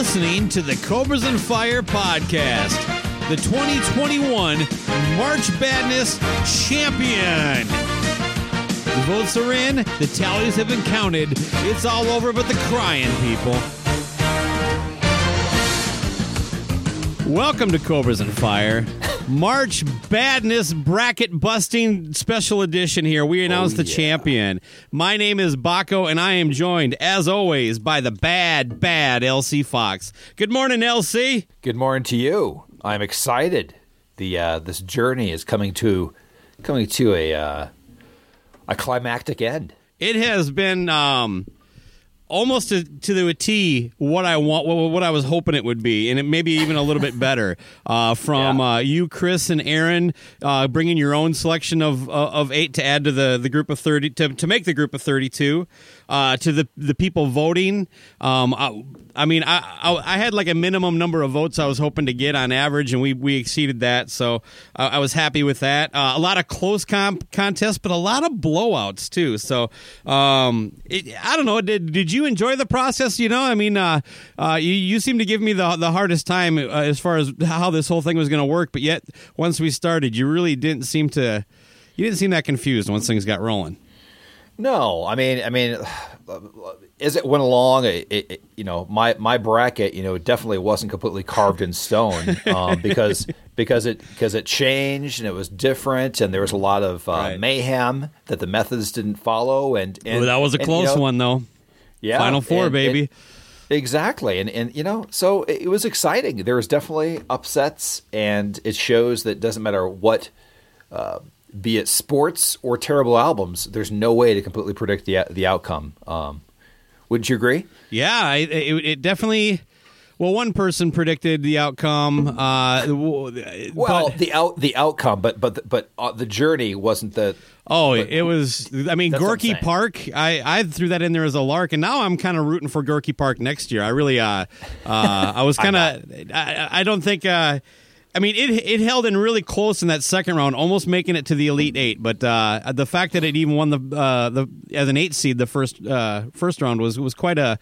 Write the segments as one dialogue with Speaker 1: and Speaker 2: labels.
Speaker 1: Listening to the Cobras and Fire podcast, the 2021 March Badness champion. The votes are in, the tallies have been counted. It's all over but the crying, people. Welcome to Cobras and Fire. March Badness Bracket Busting Special Edition here. We announced the champion. My name is Baco, and I am joined, as always, by the bad, bad LC Fox. Good morning, LC.
Speaker 2: Good morning to you. I'm excited. The uh, this journey is coming to coming to a uh, a climactic end.
Speaker 1: It has been um, almost to, to the T what I want, what, what I was hoping it would be, and it maybe even a little bit better. Uh, from
Speaker 2: Yeah.
Speaker 1: uh, you, Chris, and Aaron, uh, bringing your own selection of uh, of eight to add to the, the group of thirty to, to make the group of thirty two. Uh, to the the people voting, um, I, I mean, I, I I had like a minimum number of votes I was hoping to get on average, and we we exceeded that, so uh, I was happy with that. Uh, a lot of close comp contests, but a lot of blowouts too. So um, it, I don't know. Did did you enjoy the process? You know, I mean, uh, uh, you you seem to give me the the hardest time uh, as far as how this whole thing was going to work, but yet once we started, you really didn't seem to. You didn't seem that confused once things got rolling.
Speaker 2: No, I mean, I mean, as it went along, it, it, you know, my my bracket, you know, definitely wasn't completely carved in stone um, because because it because it changed and it was different and there was a lot of uh,
Speaker 1: Right.
Speaker 2: mayhem that the methods didn't follow and, and
Speaker 1: Ooh, that was a
Speaker 2: and, you
Speaker 1: close
Speaker 2: know,
Speaker 1: one, though.
Speaker 2: Yeah,
Speaker 1: Final four,
Speaker 2: and-
Speaker 1: baby.
Speaker 2: exactly, and and you know, so it, it was exciting. There was definitely upsets, and it shows that it doesn't matter what, uh, be it sports or terrible albums. There's no way to completely predict the the outcome. Um, wouldn't you agree?
Speaker 1: Yeah, I- it, it definitely. Well, one person predicted the outcome. Uh,
Speaker 2: Well,
Speaker 1: but-
Speaker 2: the out the outcome, but but but uh, the journey wasn't the.
Speaker 1: oh, it was. I mean,
Speaker 2: That's what I'm
Speaker 1: Gorky. Park. I, I threw that in there as a lark, and now I'm kind of rooting for Gorky Park next year. I really, uh, uh, I was kind of. I, I don't think. Uh, I mean, it it held in really close in that second round, almost making it to the elite eight. But uh, the fact that it even won the uh, the as an eight seed the first uh, first round was was quite a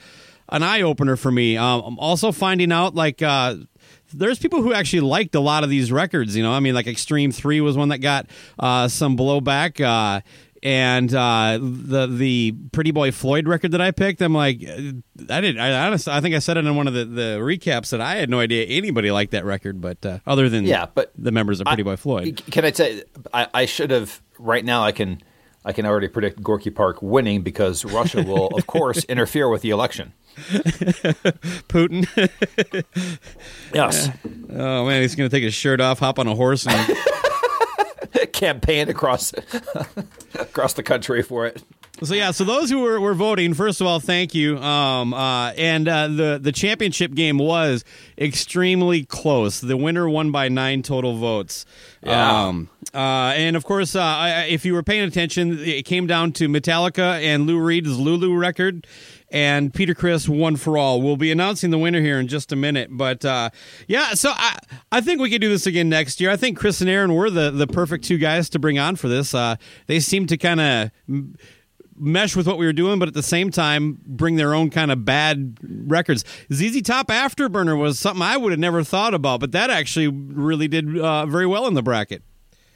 Speaker 1: an eye opener for me. Um, I'm also finding out like. Uh, there's people who actually liked a lot of these records. You know, I mean, like Extreme Three was one that got uh, some blowback, uh, and uh, the the Pretty Boy Floyd record that I picked. I'm like, uh, I did. I honestly, I think I said it in one of the, the recaps that I had no idea anybody liked that record, but uh, other than
Speaker 2: Yeah, but
Speaker 1: the members of Pretty
Speaker 2: I-
Speaker 1: Boy Floyd.
Speaker 2: Can I tell? you, I, I should have. Right now, I can. I can already predict Gorky Park winning because Russia will, of course, interfere with the election.
Speaker 1: Putin.
Speaker 2: Yes.
Speaker 1: oh man, he's gonna take his shirt off, hop on a horse, and
Speaker 2: campaign across across the country for it.
Speaker 1: So yeah, so those who were, were voting, first of all, thank you. Um, uh, and uh, the the championship game was extremely close. The winner won by nine total votes.
Speaker 2: Yeah.
Speaker 1: Um, uh, and of course, uh, if you were paying attention, it came down to Metallica and Lou Reed's Lulu record. And Peter Criss won for all. We'll be announcing the winner here in just a minute, but uh, yeah. So I, I think we could do this again next year. I think Chris and Aaron were the, the perfect two guys to bring on for this. Uh, they seem to kind of mesh with what we were doing, but at the same time bring their own kind of bad records. ZZ Top Afterburner was something I would have never thought about, but that actually really did uh, very well in the bracket.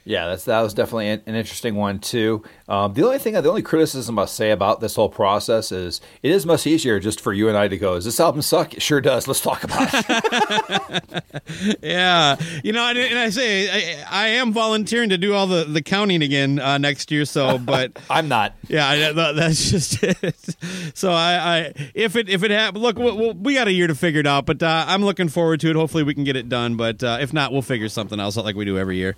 Speaker 2: Yeah, that's that was definitely an interesting one too. Um, the only thing, the only criticism I'll say about this whole process is it is much easier just for you and I to go. Does this album suck? It sure does. Let's talk about it.
Speaker 1: Yeah, you know, and, and I say I, I am volunteering to do all the, the counting again uh, next year. So, but
Speaker 2: I'm not.
Speaker 1: Yeah, I- that's just it. So I, I if it if it happens, look, we, we- got a year to figure it out, but uh, I'm looking forward to it. Hopefully, we can get it done. But uh, if not, we'll figure something else out like we do every year.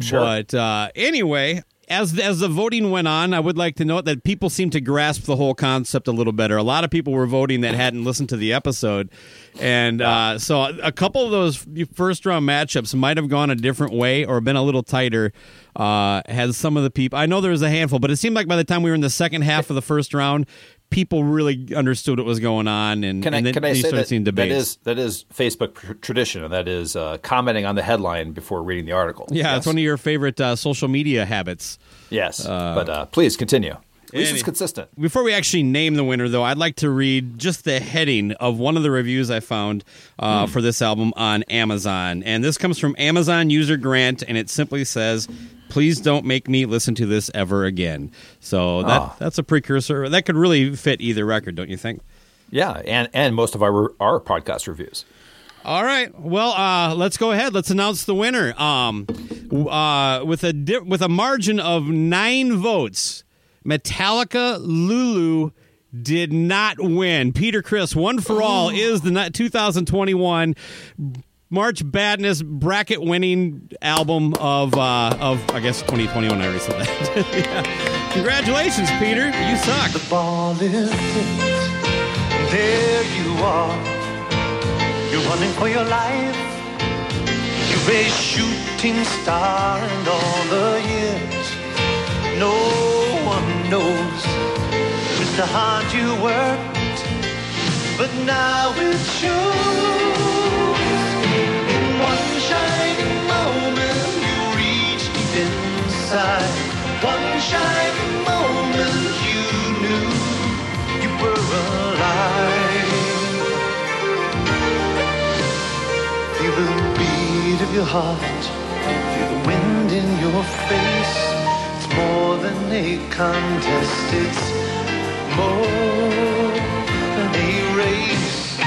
Speaker 2: Sure.
Speaker 1: But uh, anyway. As, as the voting went on, I would like to note that people seem to grasp the whole concept a little better. A lot of people were voting that hadn't listened to the episode, and uh, so a couple of those first round matchups might have gone a different way or been a little tighter. Uh, has some of the people I know there was a handful, but it seemed like by the time we were in the second half of the first round, people really understood what was going on, and,
Speaker 2: Can I
Speaker 1: and then
Speaker 2: can I say
Speaker 1: started
Speaker 2: that
Speaker 1: seeing
Speaker 2: that
Speaker 1: debates.
Speaker 2: is that is Facebook tr- tradition, and that is uh, commenting on the headline before reading the article.
Speaker 1: yeah,
Speaker 2: yes.
Speaker 1: it's one of your favorite uh, social media habits.
Speaker 2: Yes, but uh, please continue. At least
Speaker 1: Any-
Speaker 2: it's consistent.
Speaker 1: Before we actually name the winner, though, I'd like to read just the heading of one of the reviews I found uh, for this album on Amazon. And this comes from Amazon user Grant, and it simply says, Please don't make me listen to this ever again. So that
Speaker 2: Ah.
Speaker 1: that's a precursor. That could really fit either record, don't you think?
Speaker 2: Yeah, and and most of our our podcast reviews.
Speaker 1: All right. Well, uh, let's go ahead. Let's announce the winner. Um, uh, with a di- with a margin of nine votes, Metallica Lulu did not win. Peter Criss, one for all, is the 2021 March Badness bracket winning album of uh, of I guess 2021. I already said that. Yeah. Congratulations, Peter. You suck.
Speaker 3: The ball is hit. There you are. You're running for your life. You're a shooting star, and all the years no one knows just how hard you worked. But now it shows. In one shining moment, you reached deep inside. One shining moment, you knew you were alive. Feel the beat of your heart, feel the wind in your face. More than a contest, it's more than a race.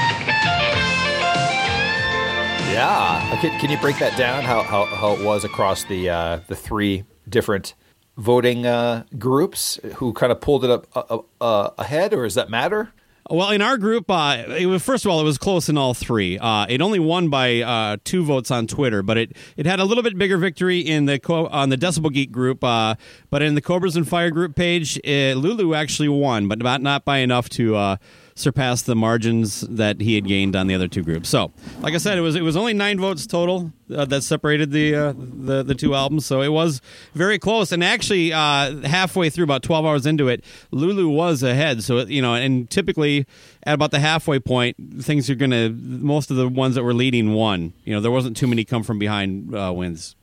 Speaker 2: Yeah. Okay, can you break that down? How how, how it was across the uh, the three different voting uh, groups? Who kind of pulled it up uh, uh, ahead, or does that matter?
Speaker 1: Well, in our group, uh, was, first of all, it was close in all three. Uh, it only won by uh, two votes on Twitter, but it, it had a little bit bigger victory in the co- on the Decibel Geek group. Uh, but in the Cobras and Fire group page, Lulu actually won, but not not by enough to uh, surpass the margins that he had gained on the other two groups. So, like I said, it was it was only nine votes total uh, that separated the uh, the the two albums. So it was very close. And actually, uh, halfway through, about twelve hours into it, Lulu was ahead. So you know, and typically at about the halfway point, things are gonna most of the ones that were leading won. You know, there wasn't too many come from behind uh, wins.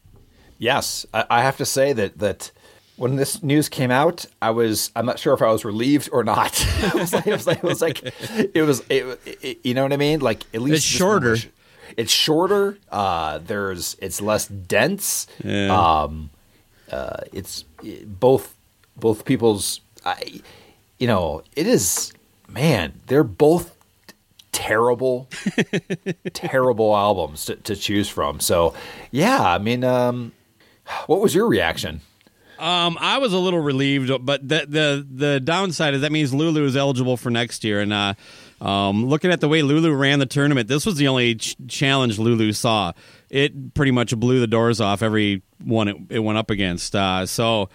Speaker 2: Yes, I, I have to say that that when this news came out, I was I'm not sure if I was relieved or not. it was like it was like it was like it was it, it- you know what I mean? Like at least
Speaker 1: It's
Speaker 2: this one was-
Speaker 1: shorter.
Speaker 2: It's shorter. Uh, there's it's less dense.
Speaker 1: Yeah.
Speaker 2: Um, uh, it's both both people's. I, you know, it is man. They're both terrible, terrible albums to, to choose from. So yeah, I mean, um, what was your reaction?
Speaker 1: Um, I was a little relieved, but the the the downside is that means Lulu is eligible for next year. And uh, um, looking at the way Lulu ran the tournament, this was the only ch- challenge Lulu saw. It pretty much blew the doors off every one it, it went up against. Uh, so.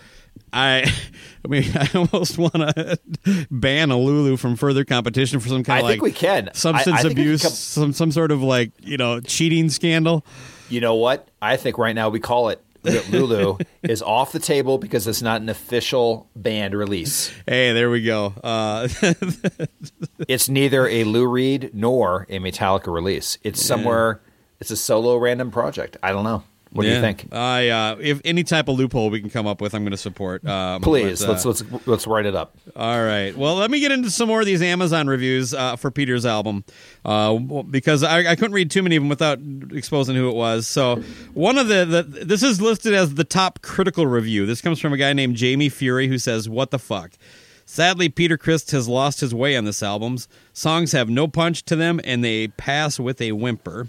Speaker 1: I, I mean, I almost want to ban a Lulu from further competition for some kind
Speaker 2: I
Speaker 1: of like
Speaker 2: we can. I-
Speaker 1: substance
Speaker 2: I think we can
Speaker 1: abuse,
Speaker 2: come-
Speaker 1: some some sort of like you know cheating scandal.
Speaker 2: You know what? I think right now we call it Lulu is off the table because it's not an official band release.
Speaker 1: Hey, there we go. Uh,
Speaker 2: It's neither a Lou Reed nor a Metallica release. It's somewhere. It's a solo random project. I don't know. What do you think?
Speaker 1: I uh, if any type of loophole we can come up with, I'm going to support. Um,
Speaker 2: Please
Speaker 1: but, uh,
Speaker 2: let's let's let's write it up.
Speaker 1: All right. Well, let me get into some more of these Amazon reviews uh, for Peter's album uh, because I, I couldn't read too many of them without exposing who it was. So one of the, the this is listed as the top critical review. This comes from a guy named Jamie Fury who says, "What the fuck." Sadly, Peter Criss has lost his way on this album. songs have no punch to them, and they pass with a whimper.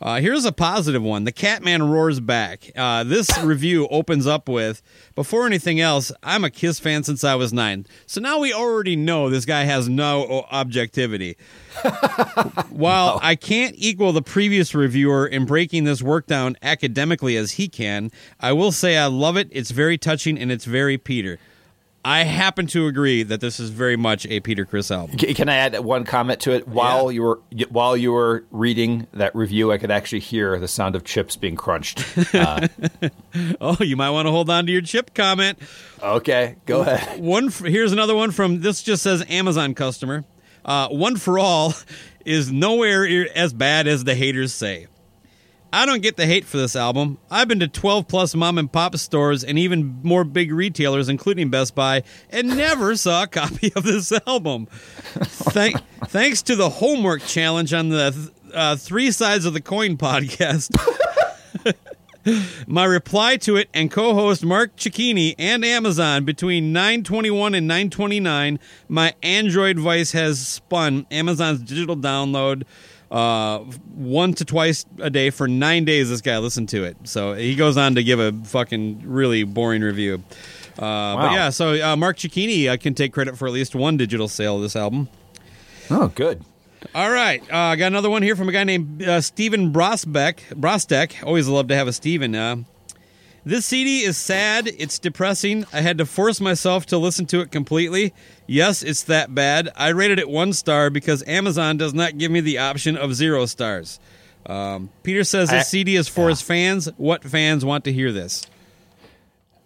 Speaker 1: Uh, here's a positive one. The Catman roars back. Uh, this review opens up with Before anything else, I'm a Kiss fan since I was nine. So now we already know this guy has no objectivity. While I can't equal the previous reviewer in breaking this work down academically as he can, I will say I love it. It's very touching and it's very Peter. I happen to agree that this is very much a Peter Criss album.
Speaker 2: Can I add one comment to it? While
Speaker 1: Yeah.
Speaker 2: you were while you were reading that review, I could actually hear the sound of chips being crunched. Uh,
Speaker 1: Oh, you might want to hold on to your chip comment.
Speaker 2: okay, go ahead.
Speaker 1: One here's another one from this just says Amazon customer. Uh, one for all is nowhere as bad as the haters say. I don't get the hate for this album. I've been to 12 plus mom and pop stores and even more big retailers, including Best Buy, and never saw a copy of this album. Thank, thanks to the homework challenge on the uh, Three Sides of the Coin podcast. My reply to it and co-host Mark Cicchini and Amazon between 921 and 929, my Android device has spun Amazon's digital download uh, one to twice a day for nine days. This guy listened to it, so he goes on to give a fucking really boring review. Uh,
Speaker 2: Wow.
Speaker 1: But yeah, so uh, Mark Cicchini uh, can take credit for at least one digital sale of this album.
Speaker 2: Oh, good.
Speaker 1: All right, uh, I got another one here from a guy named uh, Steven Brosbeck. Brostek. Always love to have a Steven. Uh, this CD is sad. It's depressing. I had to force myself to listen to it completely. Yes, it's that bad. I rated it one star because Amazon does not give me the option of zero stars. Um, Peter says this
Speaker 2: I-
Speaker 1: CD is for his fans. What fans want to hear this?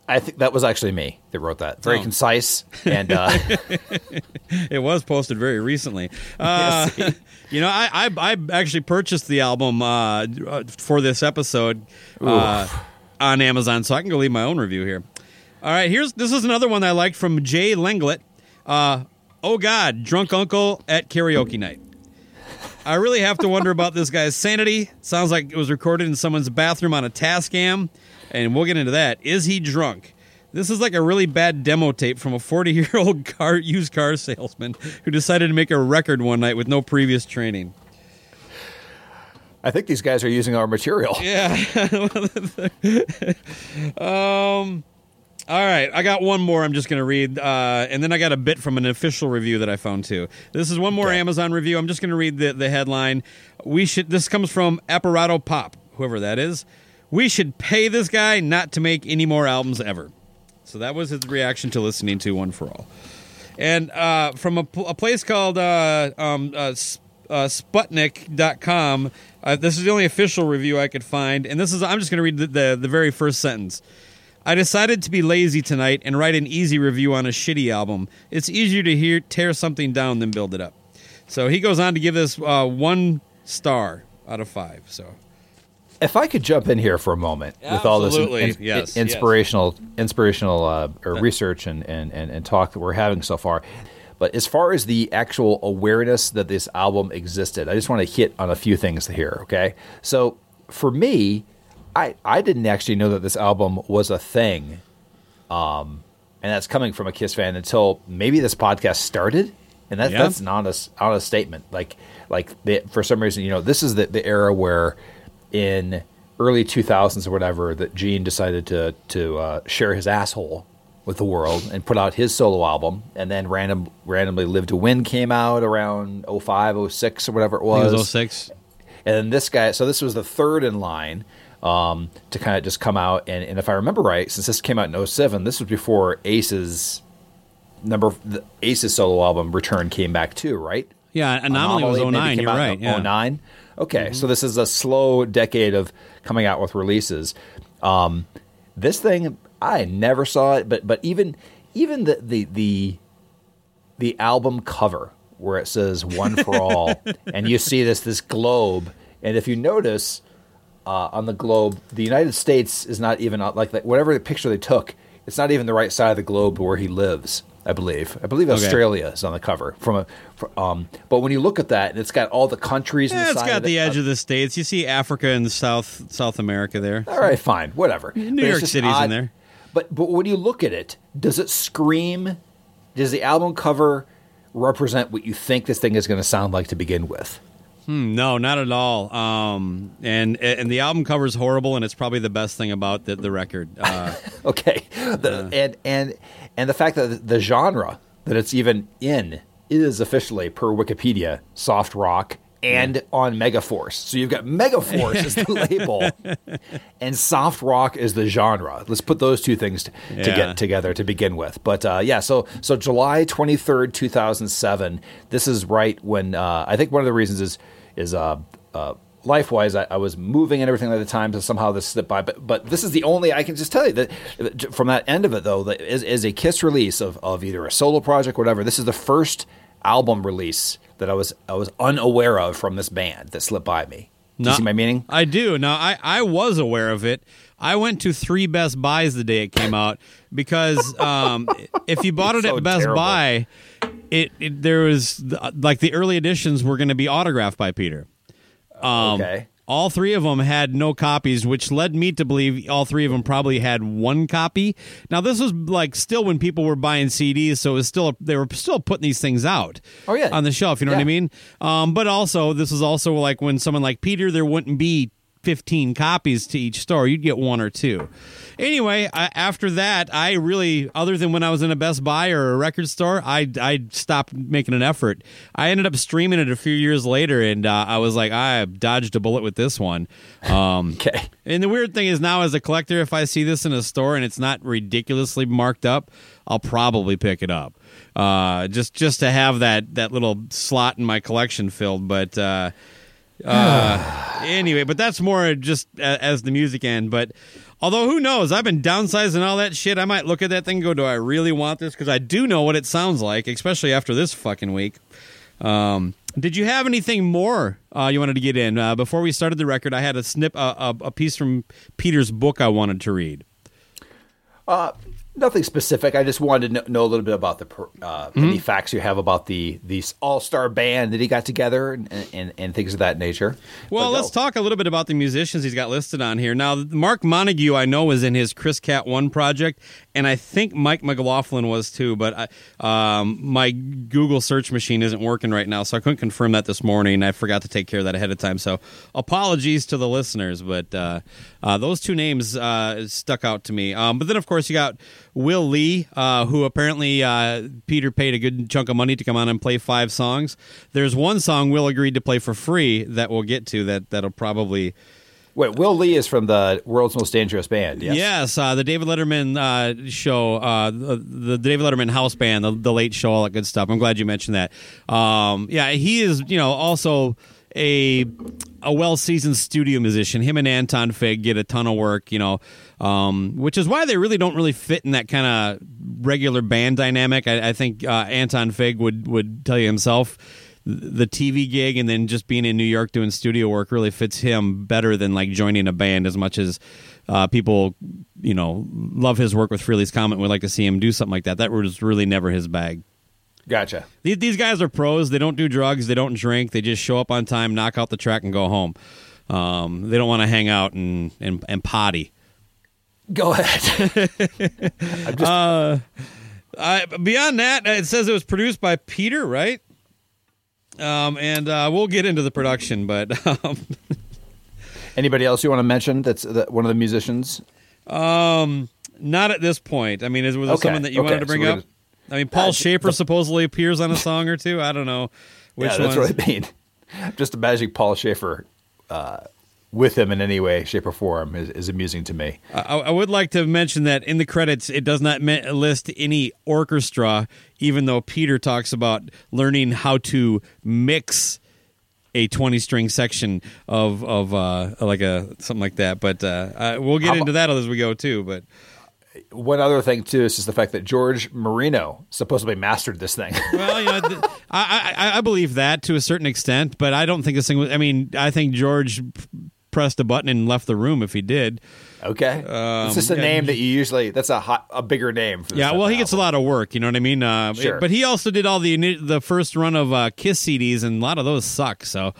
Speaker 2: I think that was actually me that wrote that. Very
Speaker 1: Oh.
Speaker 2: concise and uh,
Speaker 1: It was posted very recently. Uh, you know, I, I I actually purchased the album uh, for this episode uh, on Amazon, so I can go leave my own review here. All right, here's this is another one I liked from Jay Lenglet. Uh, oh God, drunk uncle at karaoke night. I really have to wonder about this guy's sanity. Sounds like it was recorded in someone's bathroom on a Tascam, and we'll get into that. Is he drunk? This is like a really bad demo tape from a 40 year old car used car salesman who decided to make a record one night with no previous training.
Speaker 2: I think these guys are using our material.
Speaker 1: Yeah. um. All right, I got one more. I'm just going to read, uh, and then I got a bit from an official review that I found too. This is one more
Speaker 2: Okay.
Speaker 1: Amazon review. I'm just going to read the, the headline. We should. This comes from Apparato Pop, whoever that is. We should pay this guy not to make any more albums ever. So that was his reaction to listening to One for All. And uh, from a, a place called uh, um, uh, Sputnik.com, uh, this is the only official review I could find. And this is, I'm just going to read the, the, the very first sentence. I decided to be lazy tonight and write an easy review on a shitty album. It's easier to hear tear something down than build it up. So he goes on to give this uh, one star out of five. So
Speaker 2: If I could jump in here for a moment with all this in- in-
Speaker 1: Yes,
Speaker 2: inspirational, inspirational uh, or research and, and, and, and talk that we're having so far. But as far as the actual awareness that this album existed, I just want to hit on a few things here. Okay, so for me, I I didn't actually know that this album was a thing, um, and that's coming from a Kiss fan until maybe this podcast started, and that,
Speaker 1: Yeah.
Speaker 2: that's an honest honest statement. Like like the, for some reason, you know, this is the the era where in early 2000s or whatever that Gene decided to to uh, share his asshole with the world and put out his solo album and then random randomly Live to Win came out around 05 06 or whatever it was
Speaker 1: it was 06.
Speaker 2: and then this guy, so this was the third in line um, to kind of just come out. And, and if I remember right, since this came out in 07, this was before Ace's number, the Ace's solo album Return came back too, right?
Speaker 1: Yeah, Anomaly, was
Speaker 2: maybe
Speaker 1: 09.
Speaker 2: came
Speaker 1: You're right. Yeah.
Speaker 2: 09. Okay, so this is a slow decade of coming out with releases. Um, this thing, I never saw it, but but even even the the the the album cover where it says "One for All," and you see this this globe, and if you notice uh, on the globe, the United States is not even like. Whatever the picture they took, it's not even the right side of the globe where he lives. I believe. I believe
Speaker 1: Okay.
Speaker 2: Australia is on the cover. From a, fr um, but when you look at that, and it's got all the countries.
Speaker 1: Yeah,
Speaker 2: the
Speaker 1: it's got the edge
Speaker 2: uh,
Speaker 1: of the states. You see Africa and South South America there.
Speaker 2: All right, fine, whatever.
Speaker 1: New York City's in there.
Speaker 2: But but when you look at it, does it scream? Does the album cover represent what you think this thing is going to sound like to begin with?
Speaker 1: Hmm, no, not at all. Um, and and the album cover is horrible, and it's probably the best thing about the, the record. Uh,
Speaker 2: Okay, The- and and and the fact that the genre that it's even in is officially per Wikipedia soft rock and on Megaforce. So you've got Megaforce as the label, and soft rock is the genre. Let's put those two things t- to get together to begin with. But uh, yeah, so so July twenty third, two thousand seven. This is right when uh, I think one of the reasons is is uh, uh, life wise, I, I was moving and everything at the time, so somehow this slipped by. But but this is the only I can just tell you that from that end of it though, that is, is a Kiss release of, of either a solo project, or whatever. This is the first album release that I was I was unaware of from this band that slipped by me. Do
Speaker 1: No.
Speaker 2: you see my meaning?
Speaker 1: I do. Now, I, I was aware of it. I went to three Best Buys the day it came out because um, if you bought it
Speaker 2: So
Speaker 1: at Best
Speaker 2: terrible.
Speaker 1: Buy, it, it there was like the early editions were going to be autographed by Peter. Um,
Speaker 2: okay.
Speaker 1: All three of them had no copies, which led me to believe all three of them probably had one copy. Now, this was like still when people were buying CDs, so it was still they were still putting these things out.
Speaker 2: Oh, yeah.
Speaker 1: on the shelf. You know what I mean? Um, but also, this was also like when someone like Peter, there wouldn't be. 15 copies to each store you'd get one or two anyway I, after that i really other than when i was in a best buy or a record store i i stopped making an effort i ended up streaming it a few years later and uh, i was like i dodged a bullet with this one um,
Speaker 2: Okay.
Speaker 1: and the weird thing is now, as a collector, if I see this in a store and it's not ridiculously marked up, I'll probably pick it up, uh, just just to have that that little slot in my collection filled. But uh, uh, anyway, but that's more just a, as the music end. But although who knows, I've been downsizing all that shit. I might look at that thing and go, "Do I really want this?" Because I do know what it sounds like, especially after this fucking week. Um, did you have anything more uh, you wanted to get in uh, before we started the record? I had a snip, uh, a, a piece from Peter's book I wanted to read.
Speaker 2: Uh, nothing specific. I just wanted to know, know a little bit about the uh,
Speaker 1: Mm-hmm.
Speaker 2: any facts you have about the these all star band that he got together and, and, and things of that nature.
Speaker 1: Well,
Speaker 2: But
Speaker 1: let's
Speaker 2: no.
Speaker 1: talk a little bit about the musicians he's got listed on here. Now, Mark Montague, I know, was in his Criss Cat One project, and I think Mike McLaughlin was too. But I, um, my Google search machine isn't working right now, so I couldn't confirm that this morning. I forgot to take care of that ahead of time. So, apologies to the listeners, but uh, uh, those two names uh, stuck out to me. Um, but then, of course, you got Will Lee, uh, who apparently uh, Peter paid a good chunk of money to come on and play five songs. There's one song Will agreed to play for free that we'll get to that that'll probably
Speaker 2: Wait, Will Lee is from the world's most dangerous band. Yes.
Speaker 1: yes, uh, the David Letterman uh, show, uh, the, the David Letterman house band, the, the Late Show, all that good stuff. I'm glad you mentioned that. Um, yeah, he is you know also a a well seasoned studio musician. Him and Anton Fig get a ton of work, you know, um, which is why they really don't really fit in that kind of regular band dynamic. I, I think uh, Anton Fig would would tell you himself. The TV gig and then just being in New York doing studio work really fits him better than like joining a band. As much as uh, people, you know, love his work with Frehley's Comet, would like to see him do something like that. That was really never his bag.
Speaker 2: Gotcha.
Speaker 1: These, these guys are pros. They don't do drugs. They don't drink. They just show up on time, knock out the track, and go home. Um, they don't want to hang out and, and, and potty.
Speaker 2: Go ahead. I'm just,
Speaker 1: Uh, beyond that, it says it was produced by Peter, right? Um, and uh, we'll get into the production, but um,
Speaker 2: anybody else you want to mention? That's that one of the musicians.
Speaker 1: um, not at this point. I mean, is, was there
Speaker 2: Okay,
Speaker 1: someone that you
Speaker 2: okay,
Speaker 1: wanted to
Speaker 2: so
Speaker 1: bring
Speaker 2: we're
Speaker 1: up? I mean, Paul
Speaker 2: Uh,
Speaker 1: Shaffer
Speaker 2: the-
Speaker 1: supposedly appears on a song or two. I don't know which
Speaker 2: yeah, that's
Speaker 1: ones.
Speaker 2: what I mean. Just imagining Paul Shaffer uh, with him in any way, shape, or form is, is amusing to me.
Speaker 1: I, I would like to mention that in the credits, it does not me- list any orchestra, even though Peter talks about learning how to mix a 20 string section of of uh, like a something like that. But uh, uh, we'll get
Speaker 2: How
Speaker 1: into
Speaker 2: about-
Speaker 1: that as we go too. But
Speaker 2: One other thing too is just the fact that George Marino supposedly mastered this thing.
Speaker 1: well, you know, th- I, I I believe that to a certain extent, but I don't think this thing was. I mean, I think George pressed a button and left the room if he did.
Speaker 2: Okay, it's just a name that you usually. That's a hot, a bigger name. For
Speaker 1: Yeah, well, he gets a lot of work. You know what I mean? Uh,
Speaker 2: Sure.
Speaker 1: But he also did all the the first run of uh, Kiss CDs, and a lot of those suck. So,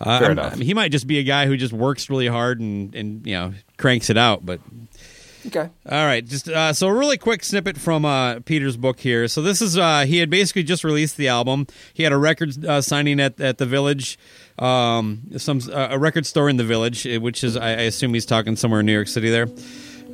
Speaker 1: uh,
Speaker 2: Fair enough.
Speaker 1: I mean, he might just be a guy who just works really hard and and you know cranks it out. But
Speaker 2: Okay,
Speaker 1: all right, just uh, so a really quick snippet from uh, Peter's book here. So this is uh, he had basically just released the album. He had a record uh, signing at at the Village, um, some uh, a record store in the Village, eh, which is I, I assume he's talking somewhere in New York City there.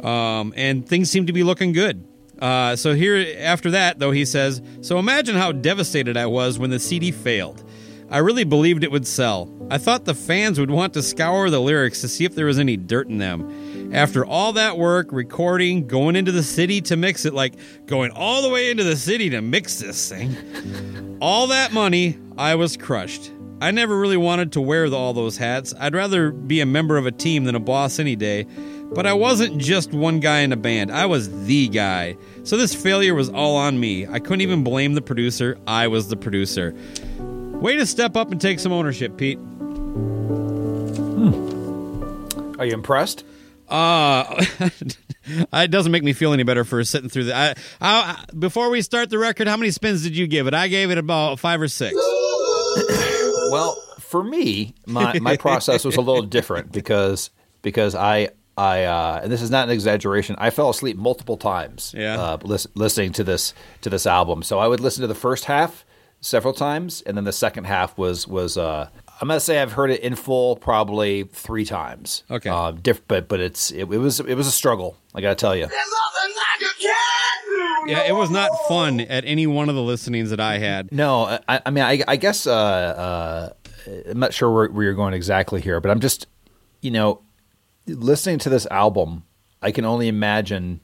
Speaker 1: Um, and things seem to be looking good. Uh, so here after that, though, he says, "So imagine how devastated I was when the CD failed." I really believed it would sell. I thought the fans would want to scour the lyrics to see if there was any dirt in them. After all that work, recording, going into the city to mix it, like going all the way into the city to mix this thing, all that money, I was crushed. I never really wanted to wear the, all those hats. I'd rather be a member of a team than a boss any day. But I wasn't just one guy in a band, I was the guy. So this failure was all on me. I couldn't even blame the producer, I was the producer. Way to step up and take some ownership, Pete. Hmm.
Speaker 2: Are you impressed?
Speaker 1: Uh, it doesn't make me feel any better for sitting through the. I, I, before we start the record, how many spins did you give it? I gave it about five or six.
Speaker 2: Well, for me, my, my process was a little different because because I I uh, and this is not an exaggeration. I fell asleep multiple times.
Speaker 1: Yeah.
Speaker 2: Uh, lis- listening to this to this album, so I would listen to the first half several times, and then the second half was was. Uh, I'm gonna say I've heard it in full probably three times.
Speaker 1: Okay.
Speaker 2: Uh, diff- but but it's it, it was it was a struggle. I gotta tell you.
Speaker 1: Yeah, it was not fun at any one of the listenings that I had.
Speaker 2: No, I, I mean, I, I guess uh, uh, I'm not sure where, where you're going exactly here, but I'm just, you know, listening to this album, I can only imagine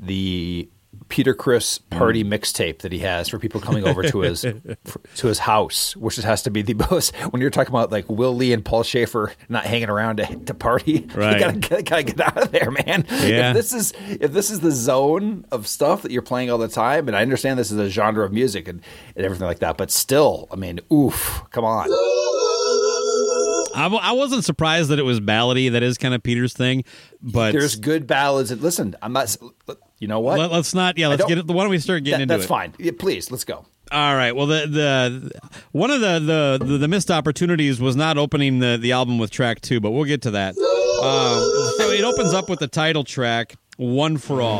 Speaker 2: the Peter Criss party mm. mixtape that he has for people coming over to his to his house, which has to be the most. When you're talking about like Will Lee and Paul Shaffer not hanging around to, to party,
Speaker 1: Right.
Speaker 2: you gotta, gotta, gotta get out of there, man.
Speaker 1: Yeah.
Speaker 2: If this is if this is the zone of stuff that you're playing all the time, and I understand this is a genre of music and, and everything like that, but still, I mean, oof, come on.
Speaker 1: I, w- I wasn't surprised that it was ballady. That is kind of Peter's thing. But
Speaker 2: There's good ballads. And listen, I'm not. You know what?
Speaker 1: let, us not. Yeah, let's get it. Why don't we start getting
Speaker 2: That-
Speaker 1: into
Speaker 2: that's
Speaker 1: it?
Speaker 2: fine. Yeah, please, let's go.
Speaker 1: All right. Well, the the one of the, the the the missed opportunities was not opening the the album with track two, but we'll get to that. Um, so it opens up with the title track, "One for All."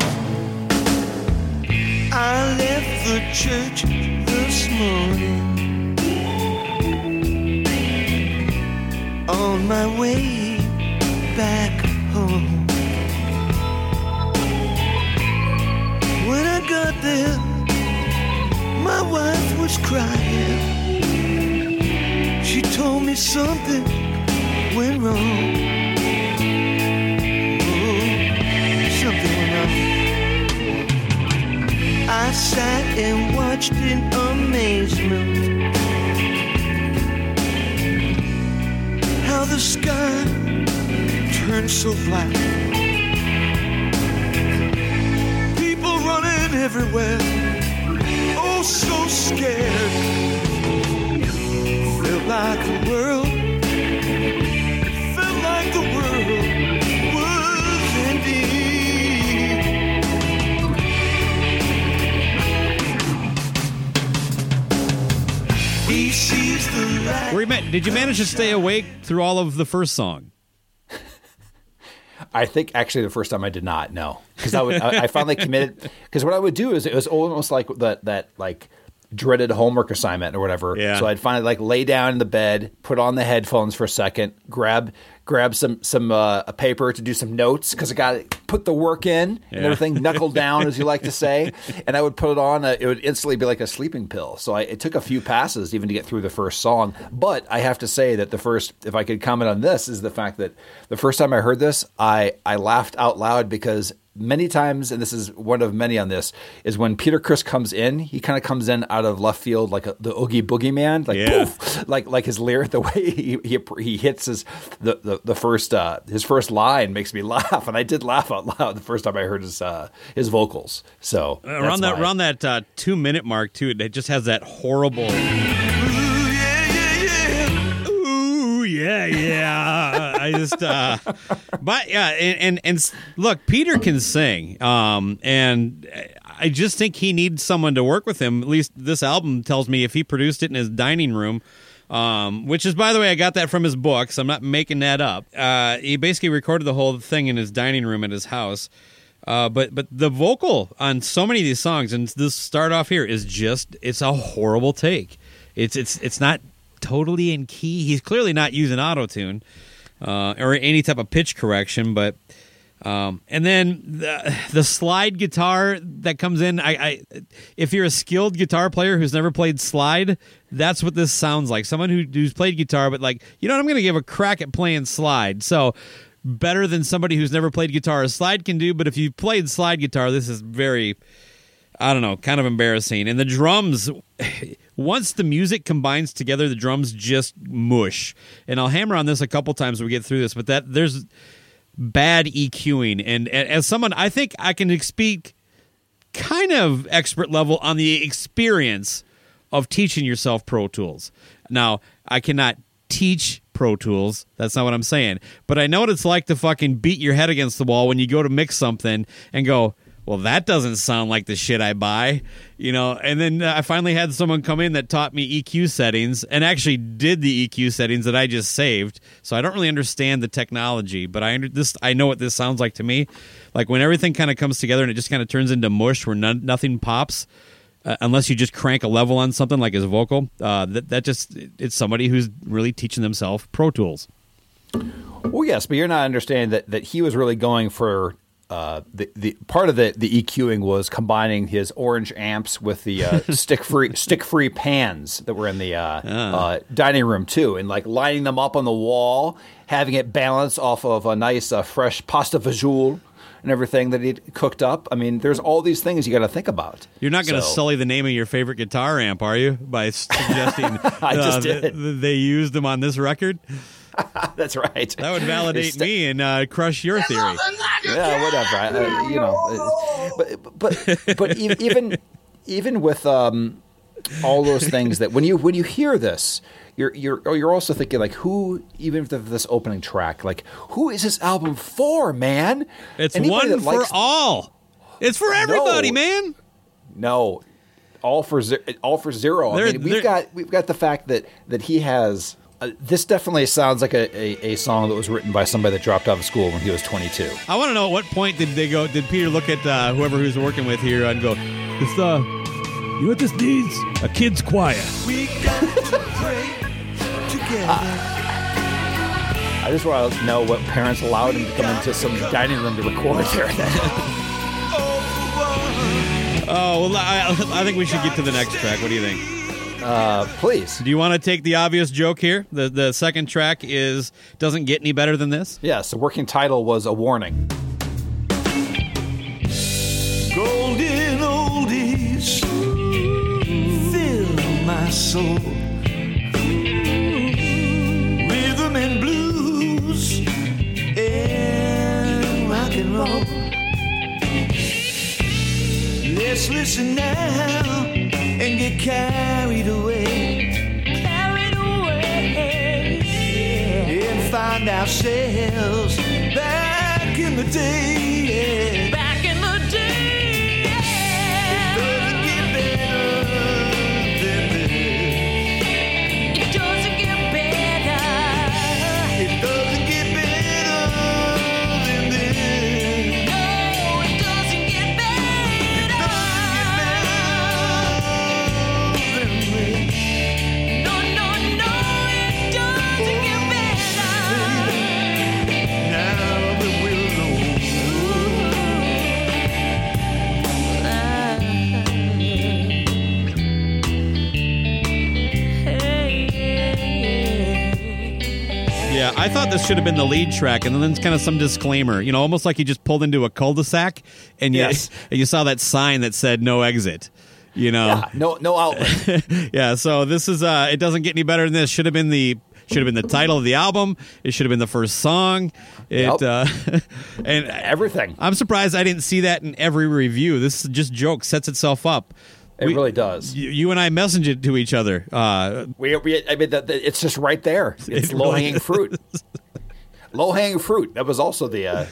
Speaker 4: I left the church this morning on my way back home. When I got there, my wife was crying. She told me something went wrong. Oh, something went wrong. I sat and watched in amazement the sky turned so black. People running everywhere, oh so scared. Felt like the world,
Speaker 1: Were you ma- did you manage to stay awake through all of the first song?
Speaker 2: I think actually the first time I did not no because I would I, I finally committed because what I would do is it was almost like that that like dreaded homework assignment or whatever.
Speaker 1: Yeah.
Speaker 2: So I'd finally like lay down in the bed, put on the headphones for a second, grab grab some some uh, a paper to do some notes because I got to put the work in and everything, knuckle down as you like to say, and I would put it on. It would instantly be like a sleeping pill. So I, it took a few passes even to get through the first song. But I have to say that the first, if I could comment on this, is the fact that the first time I heard this, I I laughed out loud because many times, and this is one of many on this, is when Peter Criss comes in, he kind of comes in out of left field like a, the Oogie Boogie Man, like
Speaker 1: Yeah.
Speaker 2: poof, like like his lyric, the way he he, he hits his the the, the first uh, his first line makes me laugh, and I did laugh out loud the first time I heard his uh, his vocals. So
Speaker 1: around that
Speaker 2: my-
Speaker 1: around that uh, two minute mark too. It just has that horrible.
Speaker 4: Ooh, yeah, yeah, yeah.
Speaker 1: Ooh yeah yeah. I just uh, but yeah, and, and and look, Peter can sing, um, and I just think he needs someone to work with him. At least this album tells me if he produced it in his dining room. Um, which is, by the way, I got that from his book, so I'm not making that up. Uh, he basically recorded the whole thing in his dining room at his house. Uh, but but the vocal on so many of these songs, and this start off here is just it's a horrible take. It's it's it's not totally in key. He's clearly not using auto tune uh, or any type of pitch correction. But um, and then the the slide guitar that comes in. I, I if you're a skilled guitar player who's never played slide, that's what this sounds like. Someone who, who's played guitar, but like you know, what, I'm going to give a crack at playing slide. So better than somebody who's never played guitar. A slide can do, but if you played slide guitar, this is very, I don't know, kind of embarrassing. And the drums, once the music combines together, the drums just mush. And I'll hammer on this a couple times when we get through this, but that there's bad EQing. And a- as someone, I think I can speak kind of expert level on the experience of teaching yourself Pro Tools. Now, I cannot teach Pro Tools. That's not what I'm saying. But I know what it's like to fucking beat your head against the wall when you go to mix something and go, well, that doesn't sound like the shit I buy, you know. And then uh, I finally had someone come in that taught me EQ settings and actually did the EQ settings that I just saved. So I don't really understand the technology, but I under, this I know what this sounds like to me. Like when everything kind of comes together and it just kind of turns into mush where nothing pops. Uh, unless you just crank a level on something like his vocal, uh, that that just it's somebody who's really teaching themselves Pro Tools.
Speaker 2: Well, yes, but you're not understanding that, that he was really going for uh, the the part of the, the EQing was combining his orange amps with the uh, stick free stick free pans that were in the uh, uh, dining room too, and like lining them up on the wall, having it balanced off of a nice uh, fresh pasta fajoule and everything that he cooked up. I mean, there's all these things you got to think about.
Speaker 1: You're not going to
Speaker 2: So-
Speaker 1: sully the name of your favorite guitar amp, are you? By suggesting
Speaker 2: I just
Speaker 1: uh,
Speaker 2: did.
Speaker 1: th- th- they used them on this record?
Speaker 2: That's right.
Speaker 1: That would validate
Speaker 2: It's-
Speaker 1: me and uh, crush your theory.
Speaker 2: yeah, whatever. I, uh, you know, but but but even even with um, all those things that when you when you hear this, you're you're oh, you're also thinking like who even if this opening track like who is this album for, man?
Speaker 1: It's
Speaker 2: Anybody
Speaker 1: one
Speaker 2: that
Speaker 1: for all. It's for everybody,
Speaker 2: No.
Speaker 1: man.
Speaker 2: No, all for zero. All for zero.
Speaker 1: There-
Speaker 2: I mean, we've got we've got the fact that that he has. Uh, this definitely sounds like a, a, a song that was written by somebody that dropped out of school when he was 22.
Speaker 1: I want to know at what point did they go? Did Peter look at uh, whoever who's working with here and go, "This uh, you know what this needs? A kids choir."
Speaker 4: We got to pray together.
Speaker 2: I just want to know what parents allowed him to come into some dining room to record there.
Speaker 1: Oh well, I, I think we should get to the next track. What do you think?
Speaker 2: Uh, please.
Speaker 1: Do you want to take the obvious joke here? The the second track is doesn't get any better than this.
Speaker 2: Yes, the working title was A Warning.
Speaker 4: Golden oldies fill my soul. Rhythm and blues and rock and roll. Let's listen now and get carried away. Carried away. Yeah. And find ourselves back in the day.
Speaker 1: Yeah, I thought this should have been the lead track, and then there's kind of some disclaimer. You know, almost like you just pulled into a cul-de-sac, and you
Speaker 2: Yes.
Speaker 1: and you saw that sign that said "No exit." You know,
Speaker 2: Yeah, no, no outlet.
Speaker 1: yeah. So this is uh, it doesn't get any better than this. Should have been the should have been the title of the album. It should have been the first song. It
Speaker 2: Yep.
Speaker 1: uh, and
Speaker 2: Everything.
Speaker 1: I'm surprised I didn't see that in every review. This is just joke sets itself up.
Speaker 2: It
Speaker 1: We-
Speaker 2: really does.
Speaker 1: You, you and I messaged it to each other. Uh,
Speaker 2: We, we, I mean, that, that- it's just right there. It's
Speaker 1: It
Speaker 2: low
Speaker 1: really
Speaker 2: hanging fruit. Low hanging fruit. That was also the uh,